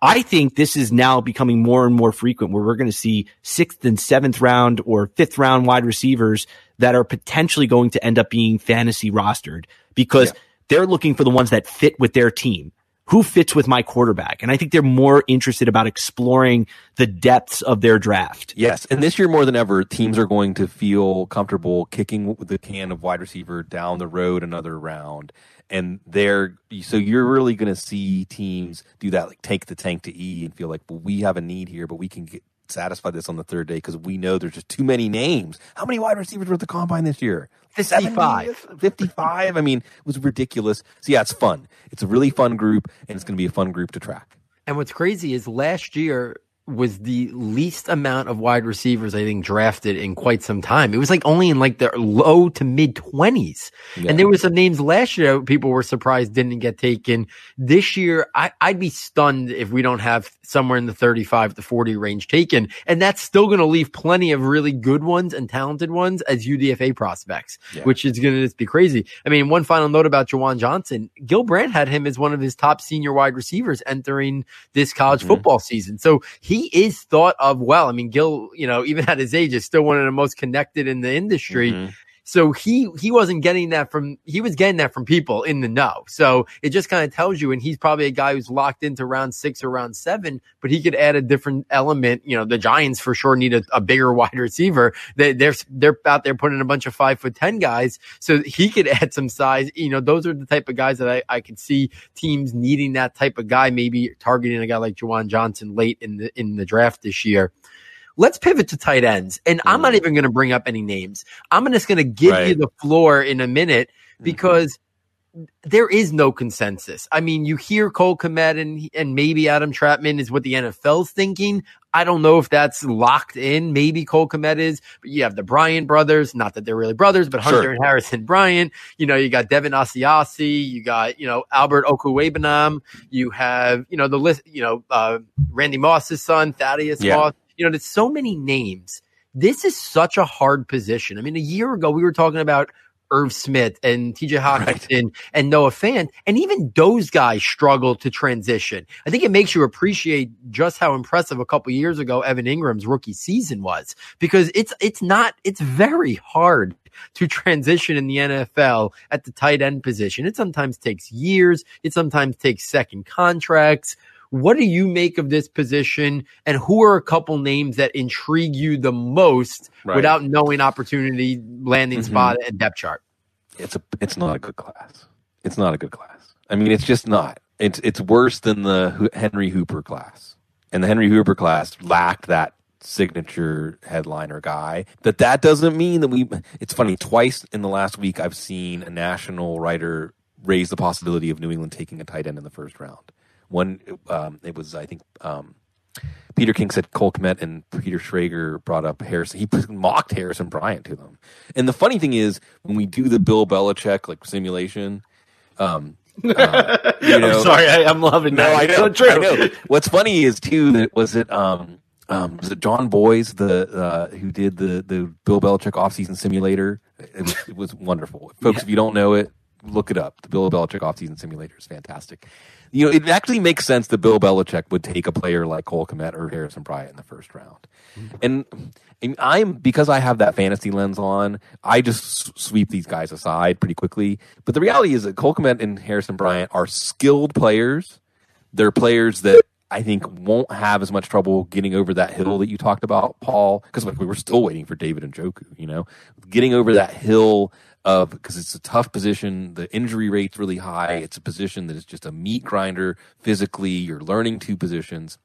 I think this is now becoming more and more frequent where we're going to see sixth and seventh round or fifth round wide receivers that are potentially going to end up being fantasy rostered because they're looking for the ones that fit with their team. Who fits with my quarterback? And I think they're more interested about exploring the depths of their draft. Yes, and this year more than ever, teams are going to feel comfortable kicking the can of wide receiver down the road another round, and they're so you're really going to see teams do that, like take the tank to E and feel like, well, we have a need here, but we can get satisfy this on the third day because we know there's just too many names. How many wide receivers were at the combine this year? 55. 55. I mean, it was ridiculous. So yeah, it's fun. It's a really fun group, and it's going to be a fun group to track. And what's crazy is last year was the least amount of wide receivers I think drafted in quite some time. It was like only in like the low to mid twenties. Yeah. And there were some names last year people were surprised didn't get taken. This year, I, I'd be stunned if we don't have somewhere in the 35 to 40 range taken. And that's still going to leave plenty of really good ones and talented ones as UDFA prospects, Yeah. which is going to just be crazy. I mean, one final note about Juwan Johnson. Gil Brandt had him as one of his top senior wide receivers entering this college Mhm. football season. So he is thought of well. I mean, Gil, you know, even at his age, is still one of the most connected in the industry. Mhm. So he he wasn't getting that from he was getting that from people in the know. So it just kind of tells you, and he's probably a guy who's locked into round six or round seven, but he could add a different element. You know, the Giants for sure need a, a bigger wide receiver. They, they're they're out there putting a bunch of five foot ten guys, so he could add some size. You know, those are the type of guys that I, I could see teams needing that type of guy, maybe targeting a guy like Juwan Johnson late in the in the draft this year. Let's pivot to tight ends. And I'm not even going to bring up any names. I'm just going to give you the floor in a minute because there is no consensus. I mean, you hear Cole Kmet and and maybe Adam Trautman is what the NFL's thinking. I don't know if that's locked in. Maybe Cole Kmet is, but you have the Bryant brothers. Not that they're really brothers, but Hunter Sure. and Harrison Bryant. You know, you got Devin Asiasi. You got you know Albert Okwuegbunam. You have you know the list. You know uh, Randy Moss's son Thaddeus Yeah. Moss. You know, there's so many names. This is such a hard position. I mean, a year ago we were talking about Irv Smith and TJ Hockenson and Noah Fant, and even those guys struggle to transition. I think it makes you appreciate just how impressive a couple years ago Evan Engram's rookie season was because it's it's not it's very hard to transition in the NFL at the tight end position. It sometimes takes years. It sometimes takes second contracts. What do you make of this position, and who are a couple names that intrigue you the most Right. without knowing opportunity, landing Mhm. spot, and depth chart? it's a it's not a good class. It's not a good class. I mean, it's just not. It's it's worse than the Henry Hooper class. And the Henry Hooper class lacked that signature headliner guy. That that doesn't mean that we. It's funny. Twice in the last week, I've seen a national writer raise the possibility of New England taking a tight end in the first round. One, um, it was I think um, Peter King said Cole Kmet and Peter Schrager brought up Harrison. He mocked Harrison Bryant to them. And the funny thing is, when we do the Bill Belichick like simulation, um, uh, you know, I'm sorry, I, I'm loving no, that. I know, so true. I know. What's funny is too that was it um um was it Jon Bois the uh who did the the Bill Belichick offseason simulator? It was, it was wonderful, folks. If you don't know it, look it up. The Bill Belichick offseason simulator is fantastic. You know, it actually makes sense that Bill Belichick would take a player like Cole Kmet or Harrison Bryant in the first round. And and I'm because I have that fantasy lens on, I just sweep these guys aside pretty quickly. But the reality is that Cole Kmet and Harrison Bryant are skilled players. They're players that I think won't have as much trouble getting over that hill that you talked about, Paul. Because like we were still waiting for David Njoku, you know, getting over that hill of because it's a tough position. The injury rate's really high. It's a position that is just a meat grinder physically. You're learning two positions.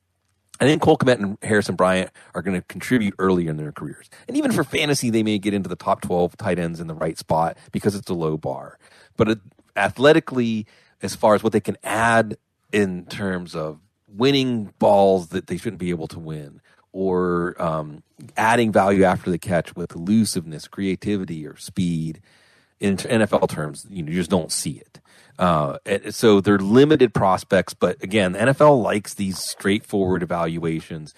I think Cole Kmet and Harrison Bryant are going to contribute earlier in their careers. And even for fantasy, they may get into the top 12 tight ends in the right spot because it's a low bar. But it, athletically, as far as what they can add in terms of winning balls that they shouldn't be able to win or um, adding value after the catch with elusiveness, creativity, or speed, in NFL terms, you, know, you just don't see it. Uh, so they're limited prospects, but again, NFL likes these straightforward evaluations,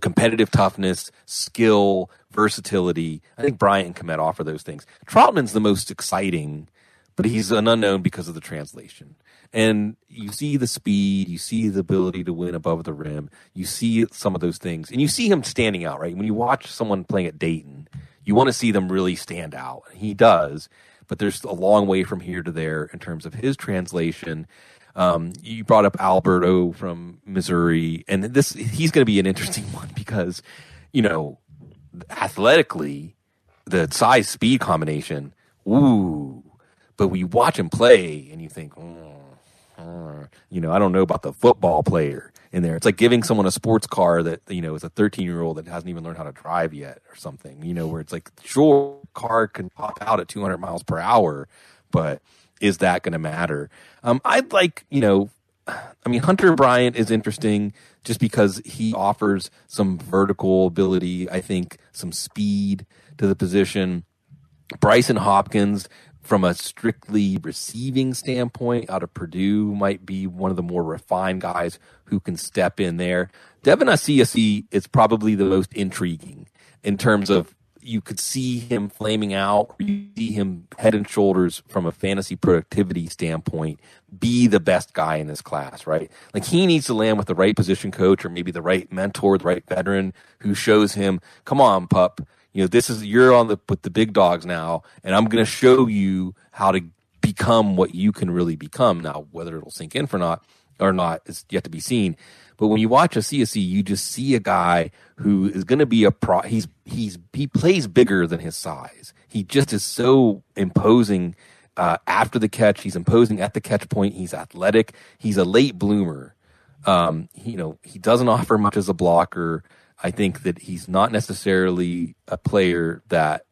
competitive toughness, skill, versatility. I think Bryant and Kmet offer those things. Trautman's the most exciting, but he's an unknown because of the translation. And you see the speed, you see the ability to win above the rim, you see some of those things, and you see him standing out, right? When you watch someone playing at Dayton, you want to see them really stand out. He does, but there's a long way from here to there in terms of his translation. Um, you brought up Alberto from Missouri, and this he's going to be an interesting one because, you know, athletically, the size speed combination, ooh. But we watch him play, and you think, mm, uh, you know, I don't know about the football player in there. It's like giving someone a sports car that you know is a 13 year old that hasn't even learned how to drive yet, or something. You know, where it's like, sure, car can pop out at 200 miles per hour, but is that going to matter? Um, I'd like, you know, I mean, Hunter Bryant is interesting just because he offers some vertical ability. I think some speed to the position. Bryson Hopkins, from a strictly receiving standpoint, out of Purdue, might be one of the more refined guys who can step in there. Devin Asiasi is probably the most intriguing in terms of you could see him flaming out. You see him head and shoulders from a fantasy productivity standpoint be the best guy in this class, right? Like he needs to land with the right position coach or maybe the right mentor, the right veteran who shows him, come on, pup. You know, this is you're on the with the big dogs now, and I'm going to show you how to become what you can really become. Now, whether it'll sink in for not or not is yet to be seen. But when you watch Asiasi, you just see a guy who is going to be a pro. He's he's he plays bigger than his size. He just is so imposing uh, after the catch. He's imposing at the catch point. He's athletic. He's a late bloomer. Um, he, you know, he doesn't offer much as a blocker. I think that he's not necessarily a player that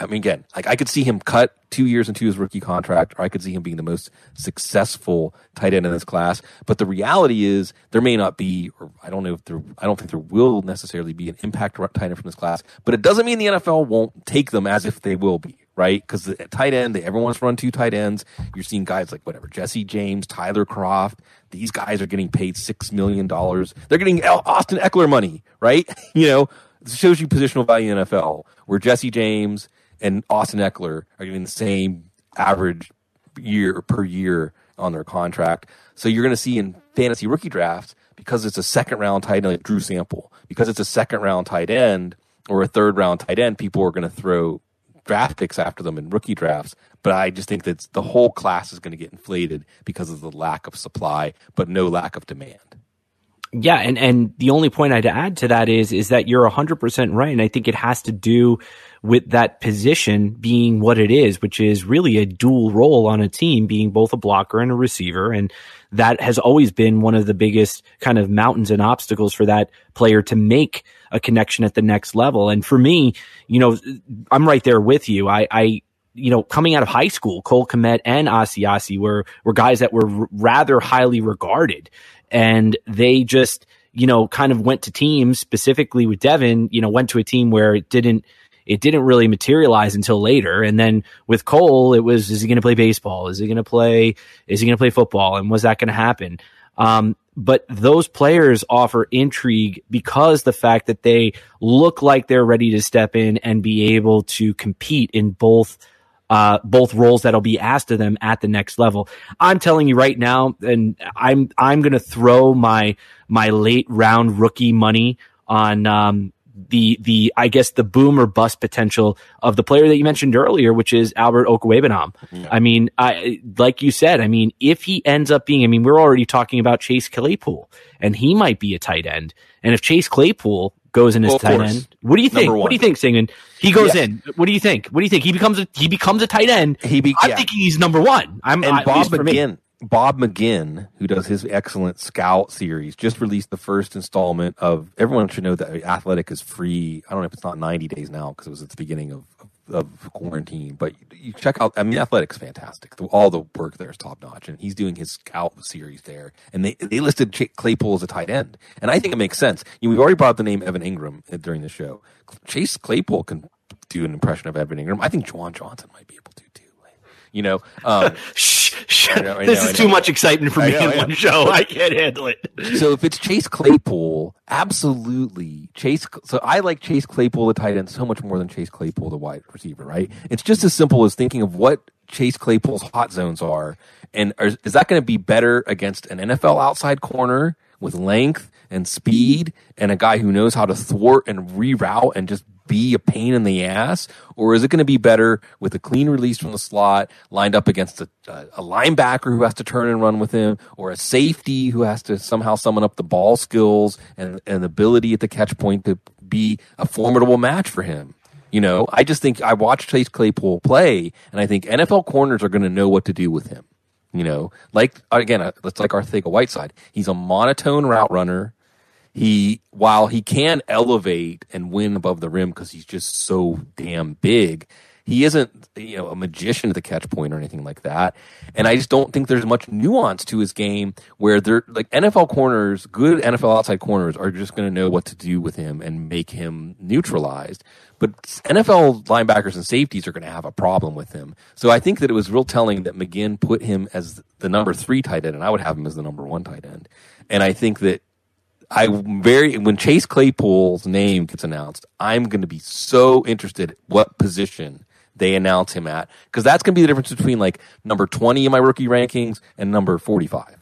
I mean, again, like I could see him cut two years into his rookie contract, or I could see him being the most successful tight end in this class. But the reality is, there may not be, or I don't know if there, I don't think there will necessarily be an impact tight end from this class. But it doesn't mean the NFL won't take them as if they will be, right? Because tight end, they, everyone wants to run two tight ends. You're seeing guys like whatever Jesse James, Tyler Kroft. These guys are getting paid six million dollars. They're getting Austin Ekeler money, right? you know, it shows you positional value in NFL, where Jesse James and Austin Ekeler are getting the same average year per year on their contract. So you're going to see in fantasy rookie drafts because it's a second round tight end like Drew Sample, because it's a second round tight end or a third round tight end, people are going to throw draft picks after them in rookie drafts. But I just think that the whole class is going to get inflated because of the lack of supply, but no lack of demand. Yeah, and and the only point I'd add to that is is that you're 100% right and I think it has to do with that position being what it is, which is really a dual role on a team being both a blocker and a receiver and that has always been one of the biggest kind of mountains and obstacles for that player to make a connection at the next level. And for me, you know, I'm right there with you. I, I you know, coming out of high school, Cole Kmet and Asiasi were were guys that were r- rather highly regarded, and they just you know kind of went to teams specifically with Devin. You know, went to a team where it didn't it didn't really materialize until later. And then with Cole, it was is he going to play baseball? Is he going to play? Is he going to play football? And was that going to happen? Um, but those players offer intrigue because the fact that they look like they're ready to step in and be able to compete in both uh, both roles that'll be asked of them at the next level. I'm telling you right now, and I'm I'm going to throw my my late round rookie money on um, the the I guess the boom or bust potential of the player that you mentioned earlier, which is Albert Okwuegbunam. Yeah. I mean, I like you said, I mean, if he ends up being, I mean, we're already talking about Chase Claypool, and he might be a tight end. And if Chase Claypool goes in as well, tight end, what do you think? What do you think, Singman? He goes yeah. in. What do you think? What do you think? He becomes a he becomes a tight end. He be, I'm yeah. thinking he's number one. I'm and Bob McGinn. Bob McGinn, who does his excellent Scout series, just released the first installment of. Everyone should know that Athletic is free. I don't know if it's not 90 days now because it was at the beginning of, of, quarantine. But you check out. I mean, Athletic's fantastic. All the work there is top notch, and he's doing his Scout series there. And they they listed Claypool as a tight end, and I think it makes sense. You know, we've already brought the name Evan Engram during the show. Chase Claypool can do an impression of Evan Engram. I think Juwan Johnson might be able to too. You know. Um, I know, I this is too much excitement for me know, in one show. I can't handle it. So if it's Chase Claypool, absolutely Chase. So I like Chase Claypool, the tight end, so much more than Chase Claypool, the wide receiver. Right? It's just as simple as thinking of what Chase Claypool's hot zones are, and are, is that going to be better against an NFL outside corner with length and speed, and a guy who knows how to thwart and reroute and just be a pain in the ass, or is it going to be better with a clean release from the slot lined up against a, a, linebacker who has to turn and run with him, or a safety who has to somehow summon up the ball skills and and ability at the catch point to be a formidable match for him? You know, I just think I watched Chase Claypool play, and I think NFL corners are going to know what to do with him. You know, like again, uh, it's like Arcega-Whiteside. He's a monotone route runner he while he can elevate and win above the rim because he's just so damn big he isn't you know a magician at the catch point or anything like that. And i just don't think there's much nuance to his game where they're like nfl corners good nfl outside corners are just going to know what to do with him and make him neutralized. But nfl linebackers and safeties are going to have a problem with him. So i think that it was real telling that mcginn put him as the number three tight end and i would have him as the number one tight end. And i think that I very when Chase Claypool's name gets announced, I'm going to be so interested what position they announce him at because that's going to be the difference between like number 20 in my rookie rankings and number 45.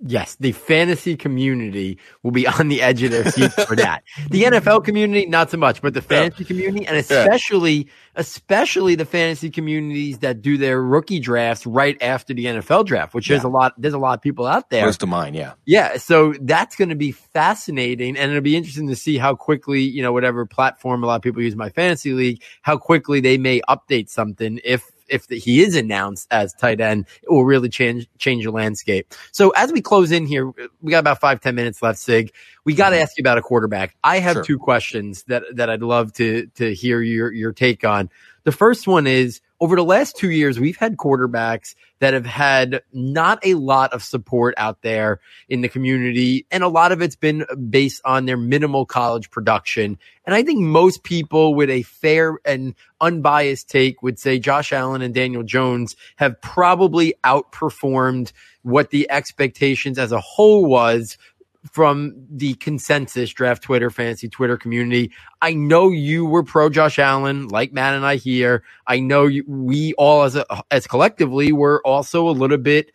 Yes, the fantasy community will be on the edge of their seats for that. The NFL community, not so much, but the fantasy yeah. community, and especially, yeah. especially the fantasy communities that do their rookie drafts right after the NFL draft, which yeah. there's a lot, there's a lot of people out there. Most of mine, yeah. Yeah. So that's going to be fascinating. And it'll be interesting to see how quickly, you know, whatever platform a lot of people use my fantasy league, how quickly they may update something if if the, he is announced as tight end, it will really change change the landscape. So as we close in here, we got about five ten minutes left. Sig, we got to mm-hmm. ask you about a quarterback. I have Sure. two questions that that I'd love to to hear your your take on. The first one is over the last two years, we've had quarterbacks that have had not a lot of support out there in the community, and a lot of it's been based on their minimal college production. And I think most people with a fair and unbiased take would say Josh Allen and Daniel Jones have probably outperformed what the expectations as a whole was from the consensus draft Twitter, fantasy Twitter community. I know you were pro Josh Allen, like Matt and I here. I know you, we all as a, as collectively were also a little bit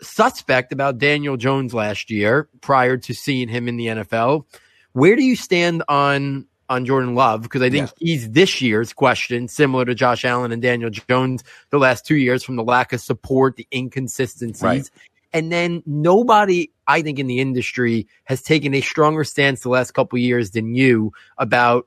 suspect about Daniel Jones last year prior to seeing him in the NFL. Where do you stand on on Jordan Love? Because I think he's this year's question, similar to Josh Allen and Daniel Jones the last two years from the lack of support, the inconsistencies. Right. And then nobody, I think, in the industry has taken a stronger stance the last couple years than you about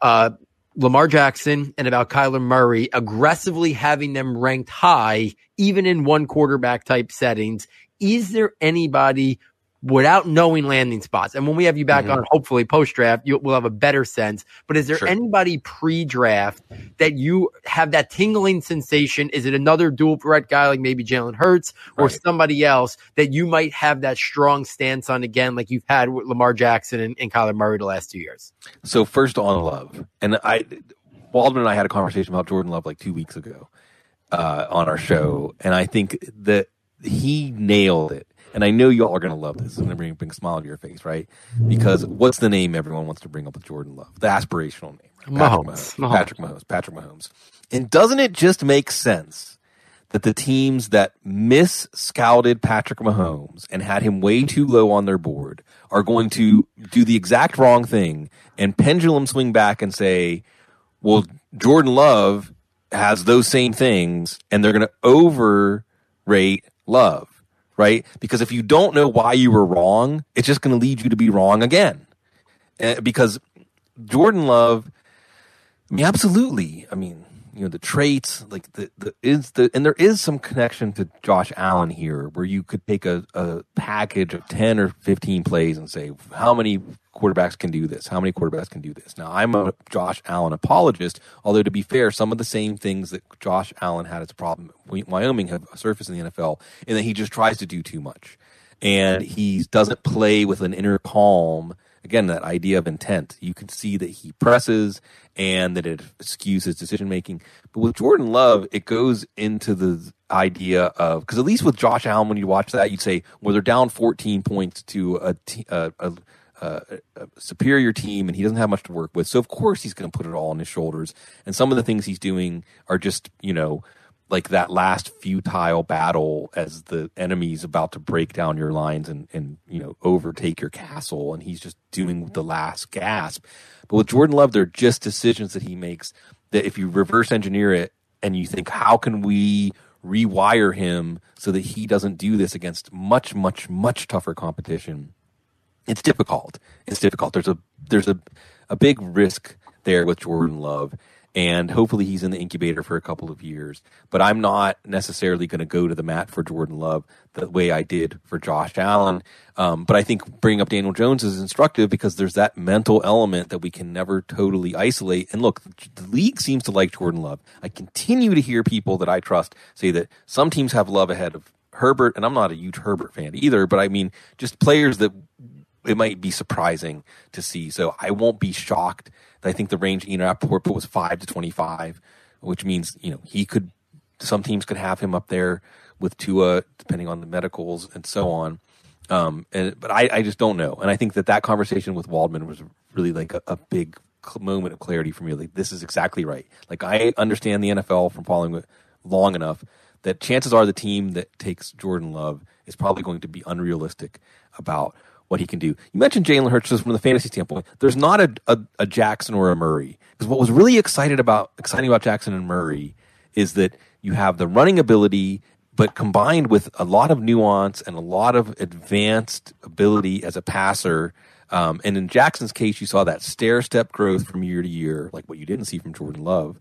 uh, Lamar Jackson and about Kyler Murray aggressively having them ranked high, even in one quarterback type settings. Is there anybody without knowing landing spots? And when we have you back Mhm. on, hopefully post draft, you will have a better sense. But is there Sure. anybody pre draft that you have that tingling sensation? Is it another dual threat guy like maybe Jalen Hurts or Right. somebody else that you might have that strong stance on again, like you've had with Lamar Jackson and, and Kyler Murray the last two years? So first on Love, and I, Waldman and I had a conversation about Jordan Love like two weeks ago uh, on our show, and I think that he nailed it. And I know y'all are going to love this. It's going to bring, bring a smile to your face, right? Because what's the name everyone wants to bring up with Jordan Love? The aspirational name, right? Patrick Mahomes. Mahomes. Patrick Mahomes. Patrick Mahomes. And doesn't it just make sense that the teams that miss scouted Patrick Mahomes and had him way too low on their board are going to do the exact wrong thing and pendulum swing back and say, well, Jordan Love has those same things and they're going to overrate Love, right? Because if you don't know why you were wrong, it's just going to lead you to be wrong again. Uh, because Jordan Love, I mean, absolutely. I mean, you know, the traits, like the, the is the, and there is some connection to Josh Allen here where you could take a, a package of 10 or 15 plays and say, how many quarterbacks can do this? How many quarterbacks can do this? Now, I'm a Josh Allen apologist, although to be fair, some of the same things that Josh Allen had as a problem, Wyoming have surfaced in the NFL, and that he just tries to do too much. And he doesn't play with an inner calm again that idea of intent. You can see that he presses and that it skews his decision making but with jordan love it goes into the idea of because at least with josh allen when you watch that you'd say well they're down 14 points to a, superior team and he doesn't have much to work with. So of course he's going to put it all on his shoulders. And some of the things he's doing are just you know like that last futile battle as the enemy's about to break down your lines and, and you know overtake your castle and he's just doing the last gasp but with jordan love they're just decisions that he makes that if you reverse engineer it and you think how can we rewire him so that he doesn't do this against much much much tougher competition it's difficult. It's difficult. There's a there's a a big risk there with Jordan Love, and hopefully he's in the incubator for a couple of years. But I'm not necessarily going to go to the mat for Jordan Love the way I did for Josh Allen. Um, but I think bringing up Daniel Jones is instructive because there's that mental element that we can never totally isolate. And look, the league seems to like Jordan Love. I continue to hear people that I trust say that some teams have Love ahead of Herbert, and I'm not a huge Herbert fan either. But I mean, just players that it might be surprising to see. So I won't be shocked. I think the range Ian Rapoport put was five to twenty-five, which means you know he could. Some teams could have him up there with Tua, depending on the medicals and so on. Um, and but I, I just don't know. And I think that that conversation with Waldman was really like a, a big moment of clarity for me. Like this is exactly right. Like I understand the NFL from following it long enough that chances are the team that takes Jordan Love is probably going to be unrealistic about what he can do. You mentioned Jalen Hurts just from the fantasy standpoint. There's not a, a, a Jackson or a Murray because what was really excited about exciting about Jackson and Murray is that you have the running ability, but combined with a lot of nuance and a lot of advanced ability as a passer. Um, and in Jackson's case, you saw that stair step growth from year to year, like what you didn't see from Jordan Love.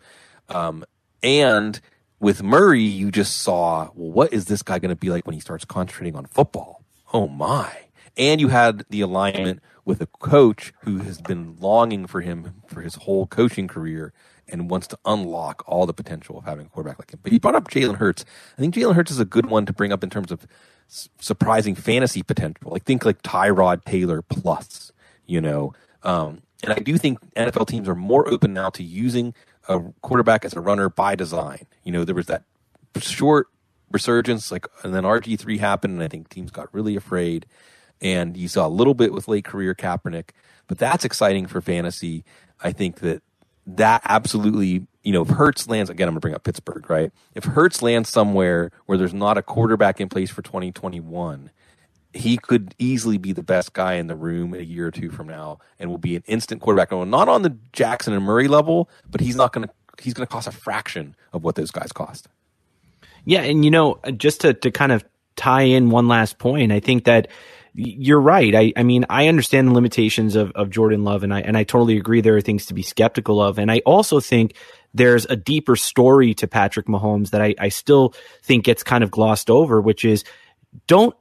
Um, and with Murray, you just saw, well, what is this guy going to be like when he starts concentrating on football? Oh my. And you had the alignment with a coach who has been longing for him for his whole coaching career and wants to unlock all the potential of having a quarterback like him. But he brought up Jalen Hurts. I think Jalen Hurts is a good one to bring up in terms of surprising fantasy potential. I think like Tyrod Taylor plus, you know. Um, and I do think NFL teams are more open now to using a quarterback as a runner by design. You know, there was that short resurgence, like, and then RG three happened, and I think teams got really afraid. And you saw a little bit with late career Kaepernick, but that's exciting for fantasy. I think that that absolutely, you know, if Hurts lands again, I'm gonna bring up Pittsburgh, right? If Hurts lands somewhere where there's not a quarterback in place for 2021, he could easily be the best guy in the room a year or two from now and will be an instant quarterback. Not on the Jackson and Murray level, but he's not to he's to cost a fraction of what those guys cost. Yeah, and you know, just to to kind of tie in one last point, I think that you're right. I, I mean, I understand the limitations of, of Jordan Love, and I and I totally agree there are things to be skeptical of. And I also think there's a deeper story to Patrick Mahomes that I, I still think gets kind of glossed over, which is don't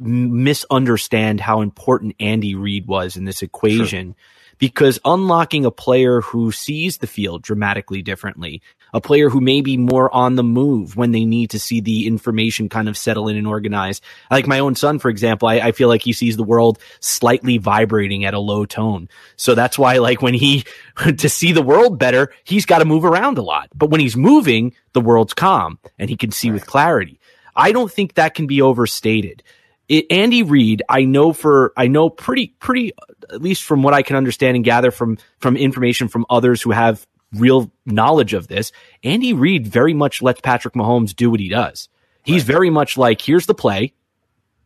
misunderstand how important Andy Reid was in this equation. Sure. Because unlocking a player who sees the field dramatically differently, a player who may be more on the move when they need to see the information kind of settle in and organize. Like my own son, for example, I, I, feel like he sees the world slightly vibrating at a low tone. So that's why, like, when he, to see the world better, he's got to move around a lot. But when he's moving, the world's calm and he can see right. with clarity. I don't think that can be overstated it, Andy Reid, I know for I know pretty pretty at least from what I can understand and gather from from information from others who have real knowledge of this. Andy Reid very much lets Patrick Mahomes do what he does. He's right. very much like, here's the play.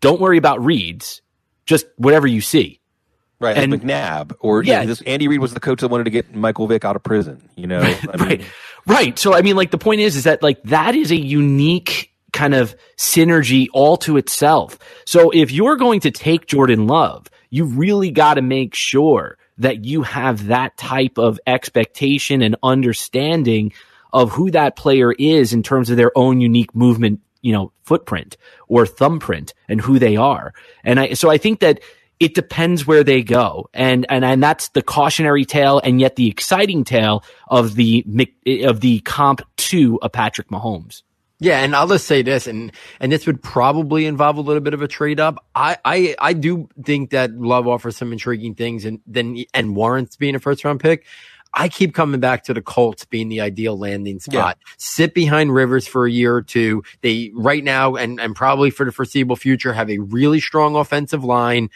Don't worry about reads. Just whatever you see. Right, and like McNabb, or yeah, this, Andy Reid was the coach that wanted to get Michael Vick out of prison. You know, I mean, right, right. So I mean, like the point is, is that like that is a unique kind of synergy all to itself. So if you're going to take Jordan Love, you really got to make sure that you have that type of expectation and understanding of who that player is in terms of their own unique movement, you know, footprint or thumbprint and who they are. And I, so I think that it depends where they go. And, and, and that's the cautionary tale and yet the exciting tale of the, of the comp to a Patrick Mahomes. Yeah, and I'll just say this, and and this would probably involve a little bit of a trade up. I I, I do think that Love offers some intriguing things, and then and warrants being a first round pick. I keep coming back to the Colts being the ideal landing spot. Yeah. Sit behind Rivers for a year or two. They right now and and probably for the foreseeable future have a really strong offensive line.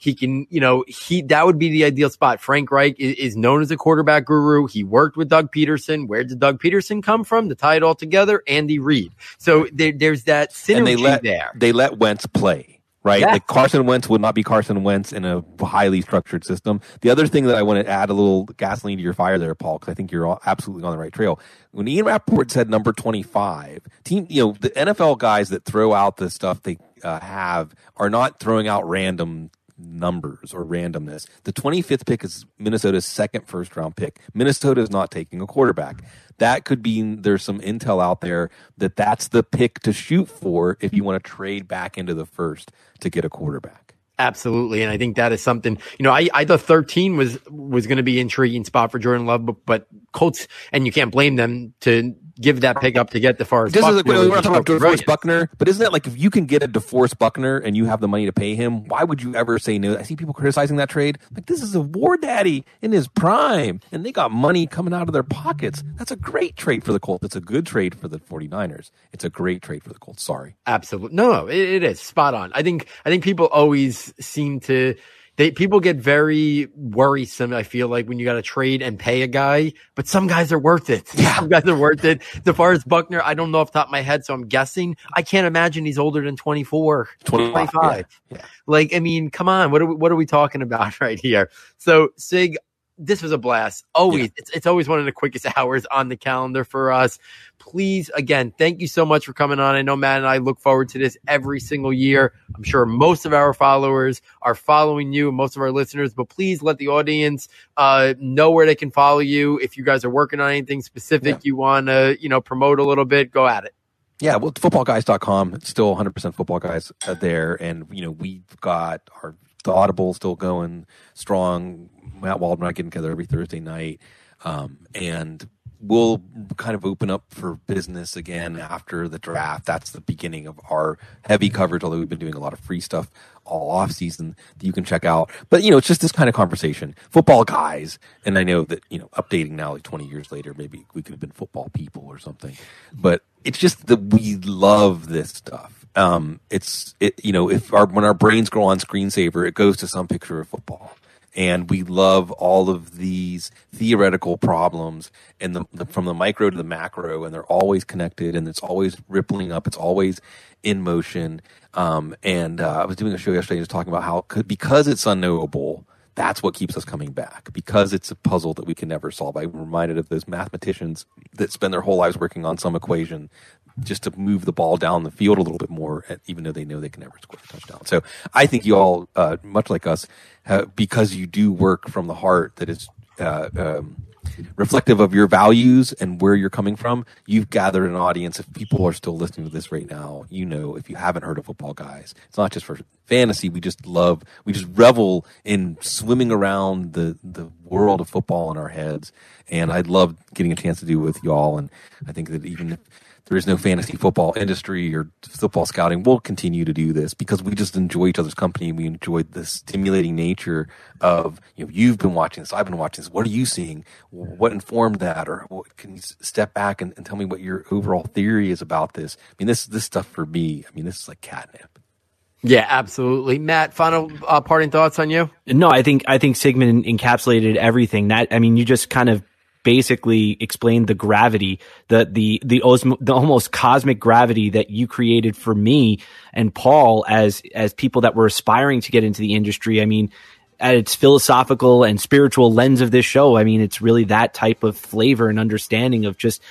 He can, you know, he that would be the ideal spot. Frank Reich is, is known as a quarterback guru. He worked with Doug Pederson. Where did Doug Pederson come from to tie it all together? Andy Reid. So there, there's that synergy and they let, there. They let Wentz play right? Yeah. Like Carson Wentz would not be Carson Wentz in a highly structured system. The other thing that I want to add a little gasoline to your fire there, Paul, because I think you're absolutely on the right trail. When Ian Rapoport said number 25, team, you know, the NFL guys that throw out the stuff they uh, have are not throwing out random numbers or randomness. The 25th pick is Minnesota's second first round pick. Minnesota is not taking a quarterback. That could be there's some intel out there that that's the pick to shoot for if you want to trade back into the first to get a quarterback. Absolutely, and I think that is something. You know, I, I thought 13 was was going to be intriguing spot for Jordan Love, but, but Colts, and you can't blame them to give that pick up to get the DeForest. This Buckner. Is, we're not talking about DeForest Buckner, but isn't that like if you can get a DeForest Buckner and you have the money to pay him, why would you ever say no? I see people criticizing that trade. Like this is a war daddy in his prime, and they got money coming out of their pockets. That's a great trade for the Colts. It's a good trade for the 49ers. It's a great trade for the Colts. Sorry. Absolutely. No, no, it, it is spot on. I think I think people always seem to they people get very worrisome. I feel like when you got to trade and pay a guy, but some guys are worth it. Yeah. Some guys are worth it. DeForest Buckner, I don't know off top of my head, so I'm guessing. I can't imagine he's older than 24, 25. Yeah. Yeah. Like, I mean, come on, what are we, what are we talking about right here? So Sig, this was a blast. Always, Yeah. it's, it's always one of the quickest hours on the calendar for us. Please, again, thank you so much for coming on. I know Matt and I look forward to this every single year. I'm sure most of our followers are following you, most of our listeners, but please let the audience uh, know where they can follow you. If you guys are working on anything specific Yeah. you want to, you know, promote a little bit, go at it. Yeah, well, footballguys.com. It's still 100% football guys uh, there. And, you know, we've got our the Audible still going strong. Matt Waldman and I get together every Thursday night. Um, and we'll kind of open up for business again after the draft. That's the beginning of our heavy coverage, although we've been doing a lot of free stuff all off season that you can check out. But, you know, it's just this kind of conversation. Football guys. And I know that, you know, updating now, like 20 years later, maybe we could have been football people or something. But it's just that we love this stuff. Um, it's, it, you know, if our, when our brains go on screensaver, it goes to some picture of football. And we love all of these theoretical problems and the, the from the micro to the macro and they're always connected and it's always rippling up. It's always in motion. Um, and uh, i was doing a show yesterday just talking about how because it's unknowable that's what keeps us coming back because it's a puzzle that we can never solve i'm reminded of those mathematicians that spend their whole lives working on some equation just to move the ball down the field a little bit more, even though they know they can never score a touchdown. So I think you all, uh, much like us, because you do work from the heart that is uh, um, reflective of your values and where you're coming from, you've gathered an audience. If people are still listening to this right now, you know, if you haven't heard of Football Guys, it's not just for fantasy. We just love, we just revel in swimming around the, the world of football in our heads. And I love getting a chance to do with y'all. And I think that even if there is no fantasy football industry or football scouting, we'll continue to do this because we just enjoy each other's company and we enjoy the stimulating nature of, you know, you've been watching this, I've been watching this. What are you seeing? What informed that? Or what, can you step back and, and tell me what your overall theory is about this? I mean, this, this stuff for me, I mean, this is like catnip. Yeah, absolutely. Matt, final uh, parting thoughts on you? No, I think I think Sigmund encapsulated everything. That I mean, you just kind of basically explained the gravity, the the the, osmo, the almost cosmic gravity that you created for me and Paul as as people that were aspiring to get into the industry. I mean, at its philosophical and spiritual lens of this show, I mean, it's really that type of flavor and understanding of just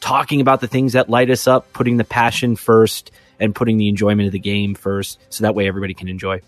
talking about the things that light us up, putting the passion first and putting the enjoyment of the game first so that way everybody can enjoy.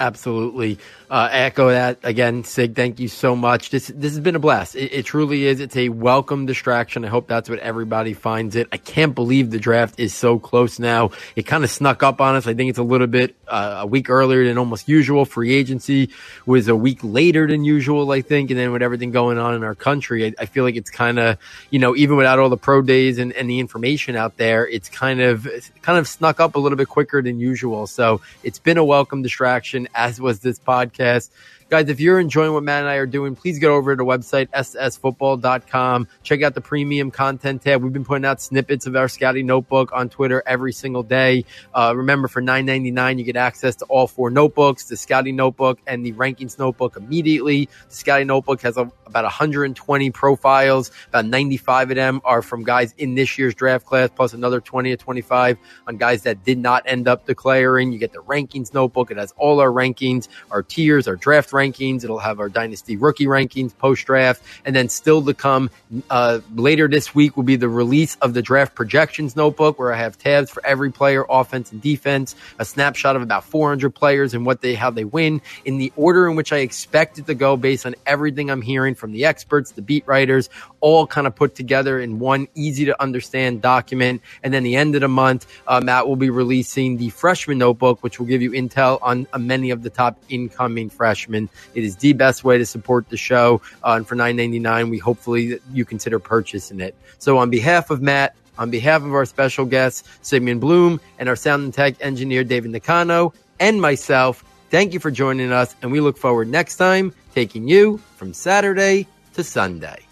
Absolutely. Uh, echo that again, Sig. Thank you so much. This this has been a blast. It, it truly is. It's a welcome distraction. I hope that's what everybody finds it. I can't believe the draft is so close now. It kind of snuck up on us. I think it's a little bit uh, a week earlier than almost usual. Free agency was a week later than usual, I think. And then with everything going on in our country, I, I feel like it's kind of you know even without all the pro days and, and the information out there, it's kind of kind of snuck up a little bit quicker than usual. So it's been a welcome distraction as was this podcast. Guys, if you're enjoying what Matt and I are doing, please get over to the website, ssfootball.com. Check out the premium content tab. We've been putting out snippets of our scouting notebook on Twitter every single day. Uh, remember, for $9.99, you get access to all four notebooks, the scouting notebook and the rankings notebook immediately. The scouting notebook has a, about 120 profiles. About 95 of them are from guys in this year's draft class, plus another 20 or 25 on guys that did not end up declaring. You get the rankings notebook. It has all our rankings, our tiers, our draft rankings. It'll have our dynasty rookie rankings post draft. And then still to come uh, later this week will be the release of the draft projections notebook where I have tabs for every player, offense and defense, a snapshot of about 400 players and what they, how they win in the order in which I expect it to go based on everything I'm hearing from the experts, the beat writers, all kind of put together in one easy to understand document. And then the end of the month, uh, Matt will be releasing the freshman notebook, which will give you intel on uh, many of the top incoming freshmen. It is the best way to support the show. Uh, and for $9.99, we hopefully you consider purchasing it. So on behalf of Matt, on behalf of our special guests, Sigmund Bloom, and our sound and tech engineer, David Nicano, and myself, thank you for joining us. And we look forward next time taking you from Saturday to Sunday.